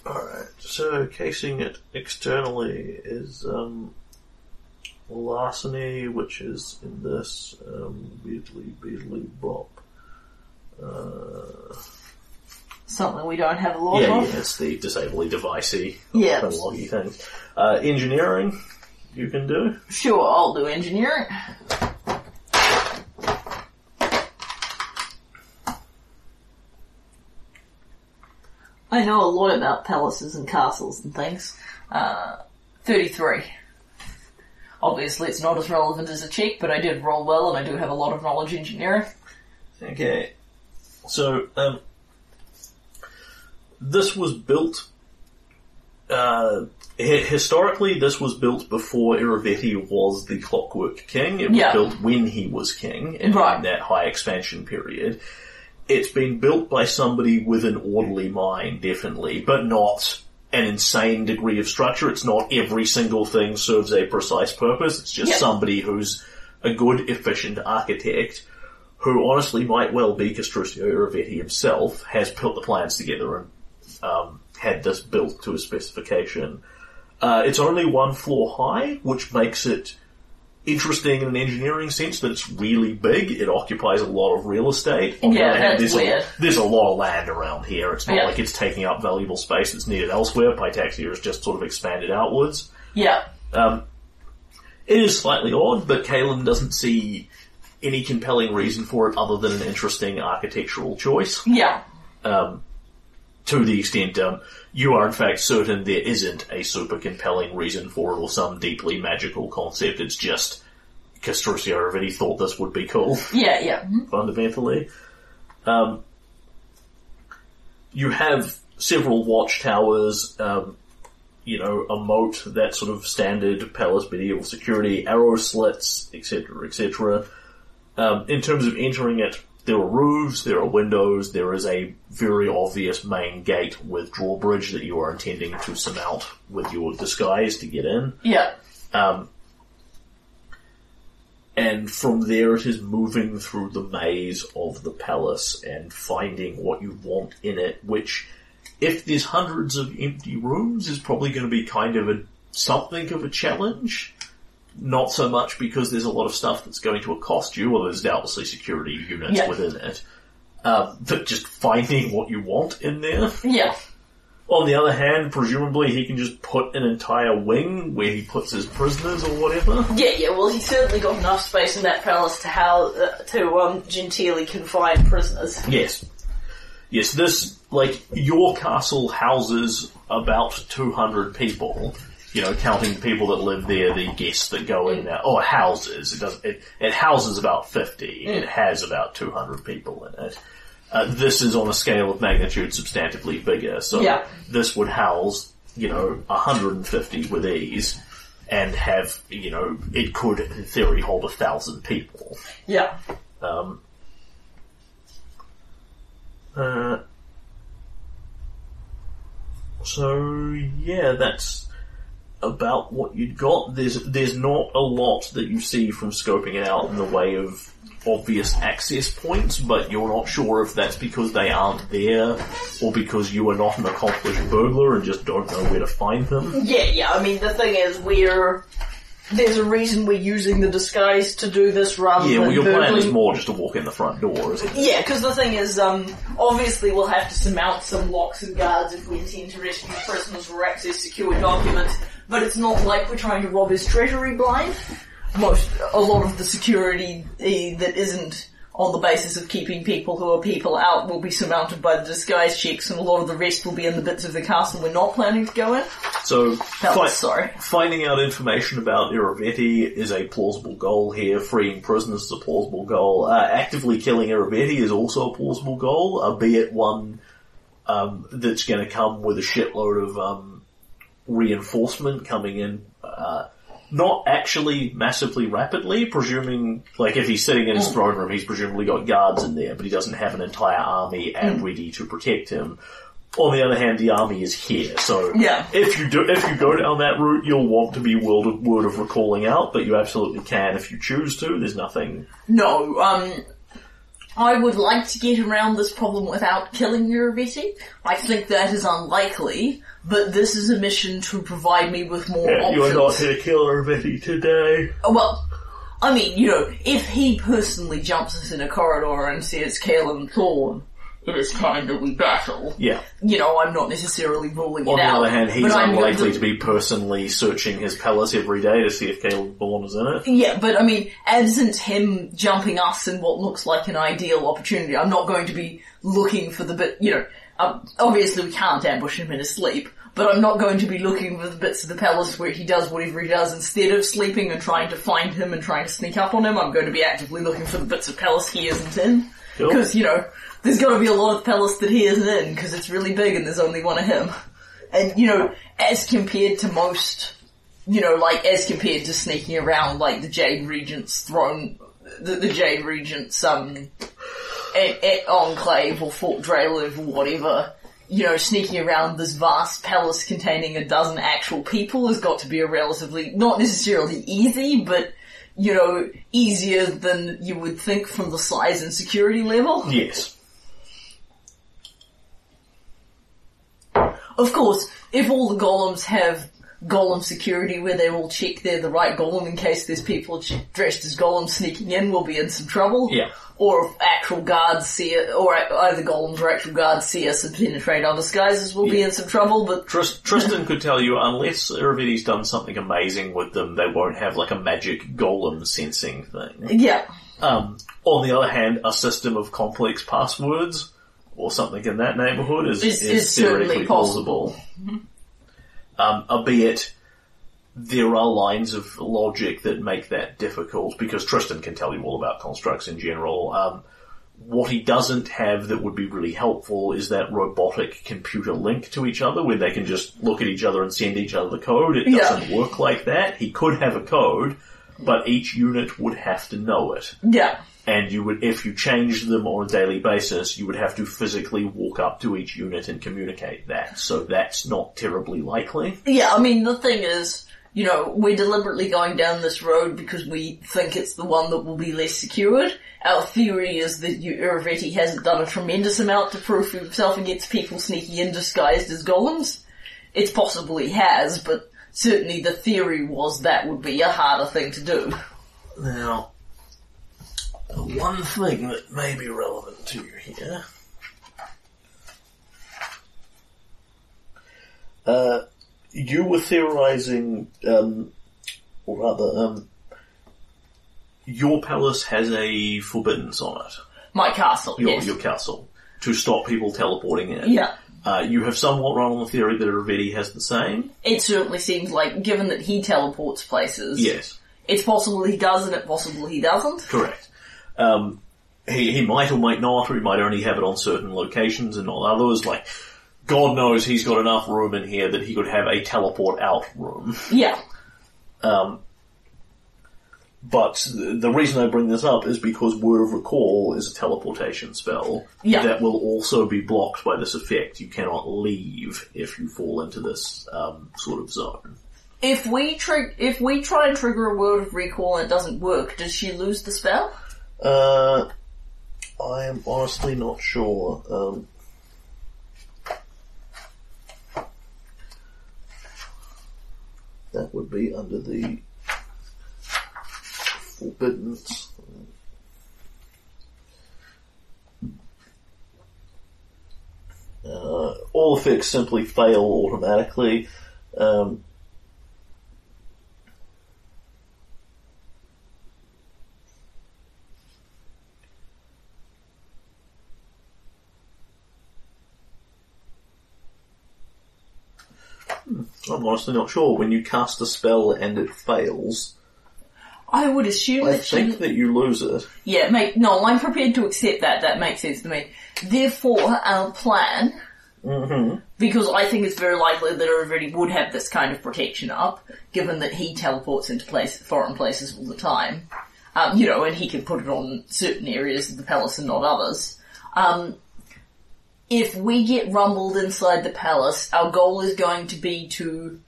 Alright, so casing it externally is, um, larceny, which is in this, um, beedly, beedly bop. Uh, something we don't have a lot Yeah, of. yeah, it's the disably devicey, Yeah. loggy things. Uh, engineering, you can do. Sure, I'll do engineering. I know a lot about palaces and castles and things. Uh, 33. Obviously it's not as relevant as a check, but I did roll well and I do have a lot of knowledge engineering. Okay. So, um, this was built, uh, historically this was built before Irovetti was the Clockwork King. It was Yeah. built when he was king in, Right. that high expansion period. It's been built by somebody with an orderly mind, definitely, but not an insane degree of structure. It's not every single thing serves a precise purpose. It's just Yeah. somebody who's a good, efficient architect who honestly might well be Castruccio Irovetti himself, has put the plans together and um, had this built to a specification. Uh, it's only one floor high, which makes it interesting in an engineering sense that it's really big. It occupies a lot of real estate. On the Yeah, other hand, there's weird. A, there's a lot of land around here. It's not Yeah. like it's taking up valuable space that's needed elsewhere. Pitaxia has just sort of expanded outwards. Yeah. Um, it is slightly odd, but Kalen doesn't see any compelling reason for it other than an interesting architectural choice. Yeah. Um, to the extent um, you are in fact certain there isn't a super compelling reason for it or some deeply magical concept. It's just Castruccio already thought this would be cool [LAUGHS] Yeah, yeah. Mhm. fundamentally. Um, you have several watchtowers, um, you know, a moat, that sort of standard palace medieval security, arrow slits, etc., etc. Um, in terms of entering it, there are roofs, there are windows, there is a very obvious main gate with drawbridge that you are intending to surmount with your disguise to get in. Yeah. Um, and from there it is moving through the maze of the palace and finding what you want in it, which, if there's hundreds of empty rooms, is probably going to be kind of a, something of a challenge. Not so much because there's a lot of stuff that's going to accost you, or there's obviously security units Yeah. within it. Um, but just finding what you want in there. Yeah. On the other hand, presumably he can just put an entire wing where he puts his prisoners or whatever. Yeah, yeah, well he's certainly got enough space in that palace to how, uh, to, um, genteelly confine prisoners. Yes. Yes, this, like, your castle houses about 200 people, you know, counting the people that live there, the guests that go in there, or houses, it does, it, it houses about 50, it has about 200 people in it. Uh, this is on a scale of magnitude substantively bigger, so Yeah. this would house, you know, 150 with ease, and have, you know, it could, in theory, hold a thousand people. Yeah. Um, uh, so yeah, that's about what you'd got. There's there's not a lot that you see from scoping it out in the way of obvious access points, but you're not sure if that's because they aren't there or because you are not an accomplished burglar and just don't know where to find them. Yeah, yeah, I mean the thing is we're, there's a reason we're using the disguise to do this rather than... Yeah, than well your plan is more just to walk in the front door, isn't it? Yeah, because the thing is, um, obviously we'll have to surmount some locks and guards if we intend to rescue prisoners or access secure documents, but it's not like we're trying to rob his treasury blind. Most, a lot of the security eh, that isn't on the basis of keeping people who are people out will be surmounted by the disguise checks and a lot of the rest will be in the bits of the castle we're not planning to go in. So fi- sorry. Finding out information about Irovetti is a plausible goal here. Freeing prisoners is a plausible goal. Uh, actively killing Irovetti is also a plausible goal, albeit one um, that's going to come with a shitload of um, reinforcement coming in. Uh, not actually massively rapidly, presuming, like if he's sitting in his throne room, he's presumably got guards in there, but he doesn't have an entire army and ready to protect him. On the other hand, the army is here, so Yeah. if you do, if you go down that route, you'll want to be word of, word of recalling out, but you absolutely can if you choose to. There's nothing. No, um, I would like to get around this problem without killing Irovetti. I think that is unlikely, but this is a mission to provide me with more options. you are not here to kill Ravetti today. Oh, well, I mean, you know, if he personally jumps us in a corridor and says Kalen Thorne, it is time that we battle. Yeah. You know, I'm not necessarily ruling On it the out. other hand, he's but I'm unlikely to- be personally searching his palace every day to see if Caleb Bourne is in it. Yeah, but I mean, absent him jumping us in what looks like an ideal opportunity, I'm not going to be looking for the bit, you know, um, obviously we can't ambush him in his sleep, but I'm not going to be looking for the bits of the palace where he does whatever he does instead of sleeping and trying to find him and trying to sneak up on him. I'm going to be actively looking for the bits of palace he isn't in. Cool. Because, you know, there's gotta be a lot of palace that he isn't in, because it's really big and there's only one of him. And, you know, as compared to most you know, like as compared to sneaking around like the Jade Regent's throne, the, the Jade Regent's um, at, at Enclave or Fort Drelev or whatever, you know, sneaking around this vast palace containing a dozen actual people has got to be a relatively, not necessarily easy, but, you know, easier than you would think from the size and security level. Yes. Of course, if all the golems have golem security where they will check they're the right golem in case there's people dressed as golems sneaking in, we'll be in some trouble. Yeah. Or if actual guards see it, or either golems or actual guards see us and penetrate our disguises, we'll be in some trouble, but Tris- Tristan could tell you unless Irovetti's done something amazing with them, they won't have like a magic golem sensing thing. yeah. Um, on the other hand, a system of complex passwords or something in that neighborhood is, Is- is, is certainly theoretically possible. plausible. Um, albeit there are lines of logic that make that difficult because Tristan can tell you all about constructs in general. Um, what he doesn't have that would be really helpful is that robotic computer link to each other where they can just look at each other and send each other the code. It Yeah. doesn't work like that. He could have a code, but each unit would have to know it Yeah. And you would, if you changed them on a daily basis, you would have to physically walk up to each unit and communicate that. So that's not terribly likely. Yeah, I mean, the thing is, you know, we're deliberately going down this road because we think it's the one that will be less secured. Our theory is that you, hasn't done a tremendous amount to prove himself against people sneaking in disguised as golems. It's possible he has, but certainly the theory was that would be a harder thing to do. Now, one thing that may be relevant to you here. Uh, you were theorizing, um, or rather, um, your palace has a forbiddance on it. My castle, Your, yes. your castle. To stop people teleporting in. Yeah. Uh, you have somewhat run on the theory that Irovetti has the same. It certainly seems like, given that he teleports places, Yes, it's possible he does and it's possible he doesn't. correct. Um, he, he might or might not, or he might only have it on certain locations and not others. Like, God knows he's got enough room in here that he could have a teleport out room. Yeah. Um, but the, reason I bring this up is because Word of Recall is a teleportation spell Yeah. that will also be blocked by this effect. You cannot leave if you fall into this um, sort of zone. If we trig- if we try and trigger a word of recall and it doesn't work, does she lose the spell? Uh, I am honestly not sure. Um, that would be under the forbiddance. Uh, all effects simply fail automatically. Um, I'm honestly not sure. When you cast a spell and it fails, I would assume I that think that you lose it. Yeah, make no. I'm prepared to accept that. That makes sense to me. Therefore, our plan, Mm-hmm. because I think it's very likely that everybody would have this kind of protection up, given that he teleports into place, foreign places all the time. Um, you know, and he can put it on certain areas of the palace and not others. Um, if we get rumbled inside the palace, our goal is going to be to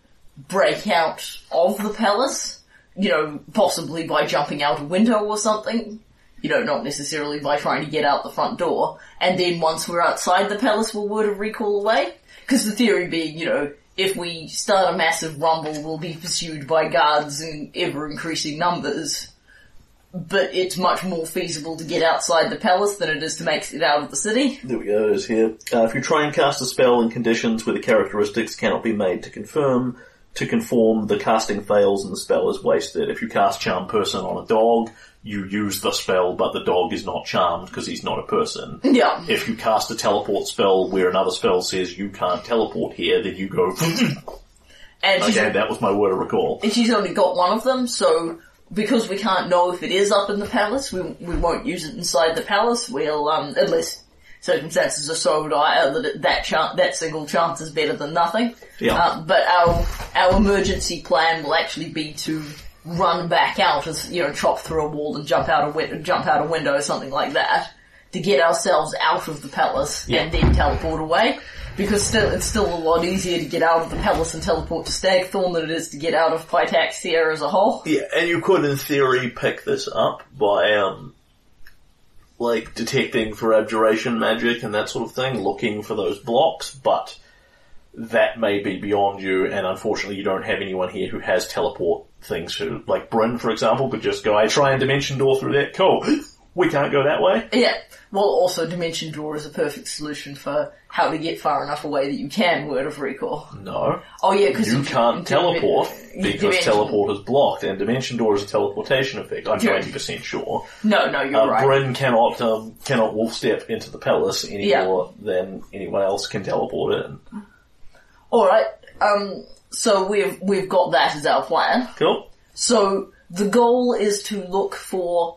break out of the palace. You know, possibly by jumping out a window or something. You know, not necessarily by trying to get out the front door. And then once we're outside the palace, we'll word of recall away. Because the theory being, you know, if we start a massive rumble, we'll be pursued by guards in ever increasing numbers. But it's much more feasible to get outside the palace than it is to make it out of the city. There we go, it is here. Uh, if you try and cast a spell in conditions where the characteristics cannot be made to confirm, to conform, the casting fails and the spell is wasted. If you cast Charm Person on a dog, you use the spell, but the dog is not charmed because he's not a person. Yeah. If you cast a teleport spell where another spell says you can't teleport here, then you go, [LAUGHS] And okay, that was my word of recall. and she's only got one of them, so because we can't know if it is up in the palace, we, we won't use it inside the palace. We'll, um, unless circumstances are so dire that it, that chance, that single chance is better than nothing. Yeah. Uh, but our, our emergency plan will actually be to run back out as, you know, chop through a wall and jump out a win- jump out a window or something like that to get ourselves out of the palace Yeah. and then teleport away. Because still, it's still a lot easier to get out of the palace and teleport to Stagthorn than it is to get out of Pitaxia as a whole. Yeah, and you could in theory pick this up by, um, like detecting for abjuration magic and that sort of thing, looking for those blocks, but that may be beyond you, and unfortunately you don't have anyone here who has teleport things who, like Bryn for example, could just go, I try and dimension door through that, cool. We can't go that way. Yeah. Well, also Dimension Door is a perfect solution for how to get far enough away that you can Word of Recall. No. Oh yeah, because You can't teleport because Dimension- teleport is blocked, and dimension door is a teleportation effect. I'm Yeah. 90% sure. No, no, you're Uh, right. Bryn cannot um, cannot wolf step into the palace any Yeah. more than anyone else can teleport in. Alright, um, so we've, we've got that as our plan. Cool. So the goal is to look for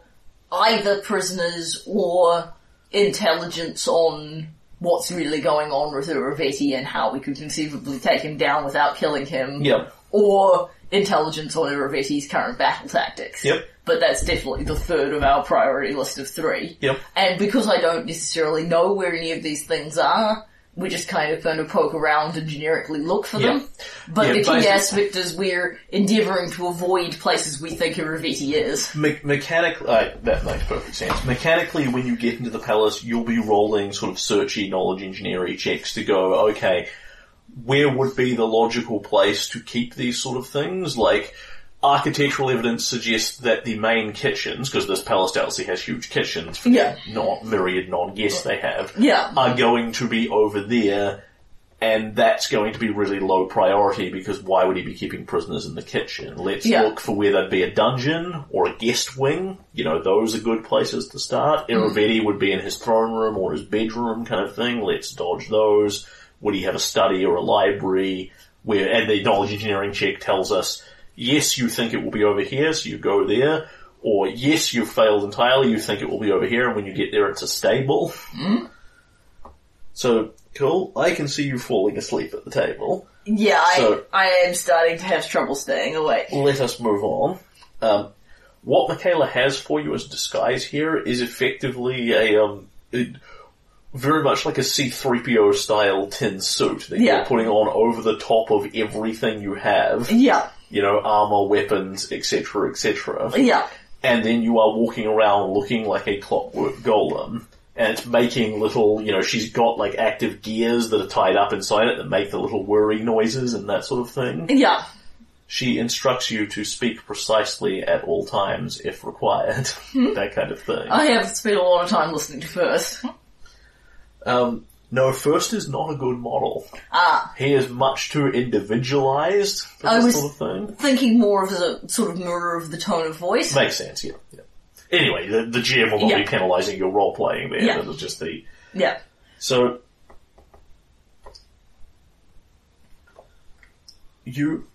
either prisoners or intelligence on what's really going on with Irovetti and how we could conceivably take him down without killing him. Yep. Or intelligence on Irovetti's current battle tactics. Yep. But that's definitely the third of our priority list of three. Yep. And because I don't necessarily know where any of these things are, we just kind of kind of poke around and generically look for Yeah. them. But Yeah, the key aspect is we're endeavouring to avoid places we think Irovetti is. Me- mechanically, uh, that makes perfect sense. Mechanically, when you get into the palace, you'll be rolling sort of searchy knowledge engineering checks to go, okay, where would be the logical place to keep these sort of things? Like, architectural evidence suggests that the main kitchens, because this palace obviously has huge kitchens for Yeah. the not myriad non-guests they have, Yeah. are going to be over there, and that's going to be really low priority because why would he be keeping prisoners in the kitchen? Let's Yeah. look for where there'd be a dungeon or a guest wing. You know, those are good places to start. Mm. Would be in his throne room or his bedroom kind of thing. Let's dodge those. Would he have a study or a library? Where, and the knowledge engineering check tells us, yes, you think it will be over here, so you go there. Or yes, you've failed entirely, you think it will be over here, and when you get there it's a stable. So, cool. I can see you falling asleep at the table. Yeah, I, So- I am starting to have trouble staying awake. Let us move on. Um, what Michaela has for you as disguise here is effectively a, um, it- very much like a C-3PO style tin suit that Yeah. you're putting on over the top of everything you have. Yeah, You know, armor, weapons, etc., etc. yeah, and then you are walking around looking like a clockwork golem. And it's making little, you know, she's got like active gears that are tied up inside it that make the little whirry noises and that sort of thing. yeah. She instructs you to speak precisely at all times if required. [LAUGHS] that kind of thing. I have spent a lot of time listening to first. Um, no, first is not a good model. Ah, He is much too individualized for I this was- sort of thing. thinking more of a sort of mirror of the tone of voice. Makes sense, yeah. yeah. Anyway, the, the GM will not Yeah. be penalising your role playing there. Yeah. It'll just the. Yeah, So you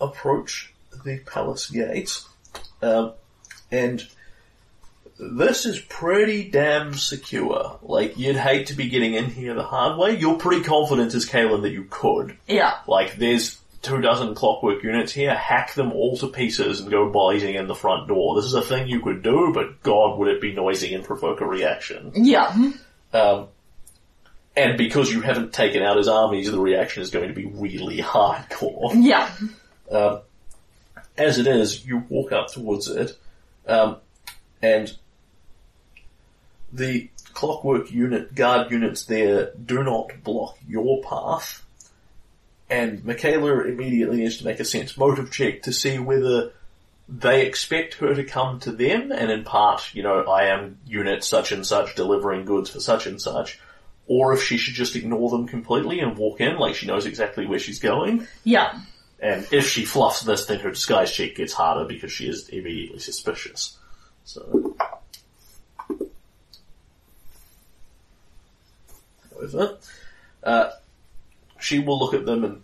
approach the palace gates, um, and this is pretty damn secure. Like you'd hate to be getting in here the hard way. You're pretty confident as Kalen that you could. yeah, Like there's two dozen clockwork units here, hack them all to pieces and go blazing in the front door. This is a thing you could do, but god would it be noisy and provoke a reaction. yeah. Um, and because you haven't taken out his armies, the reaction is going to be really hardcore. Yeah, Um, as it is, you walk up towards it, um, and the clockwork unit, guard units there do not block your path. And Michaela immediately needs to make a sense motive check to see whether they expect her to come to them and in part, you know, I am unit such and such delivering goods for such and such, or if she should just ignore them completely and walk in like she knows exactly where she's going. Yeah. And if she fluffs this, then her disguise check gets harder because she is immediately suspicious. So. However, uh, she will look at them and,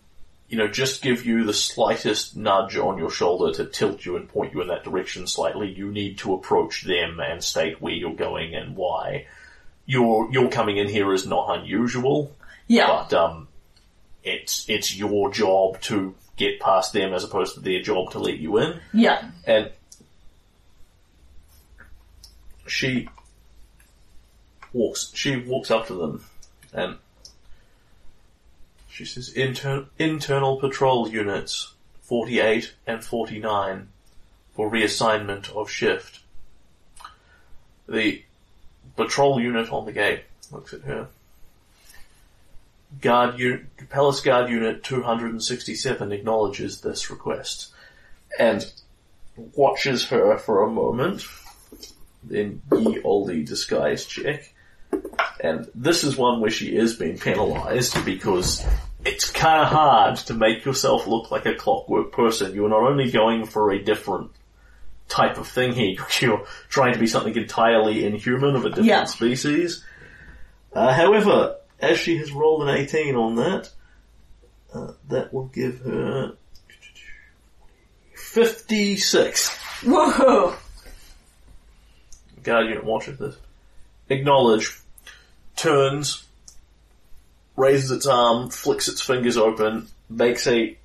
you know, just give you the slightest nudge on your shoulder to tilt you and point you in that direction slightly. You need to approach them and state where you're going and why. Your, your coming in here is not unusual, Yeah. but, um, it's, it's your job to get past them as opposed to their job to let you in. Yeah. And she walks, she walks up to them and she says, Inter- internal patrol units 48 and 49 for reassignment of shift. The patrol unit on the gate looks at her. Guard u- Palace Guard Unit 267 acknowledges this request and watches her for a moment. Then ye olde disguise check. And this is one where she is being penalised because it's kind of hard to make yourself look like a clockwork person. You're not only going for a different type of thing here, [LAUGHS] you're trying to be something entirely inhuman of a different Yeah. species. Uh, however, as she has rolled an 18 on that, uh, that will give her 56. Whoa. Guard unit watches this. Acknowledge. Turns. Raises its arm, flicks its fingers open, makes a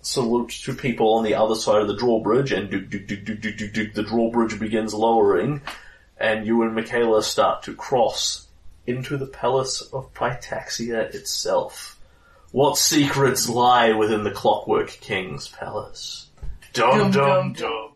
salute to people on the other side of the drawbridge, and do, do, do, do, do, do, do, the drawbridge begins lowering, and you and Michaela start to cross into the palace of Pitaxia itself. What secrets lie within the Clockwork King's palace? Dum Dum, dum dum, dum.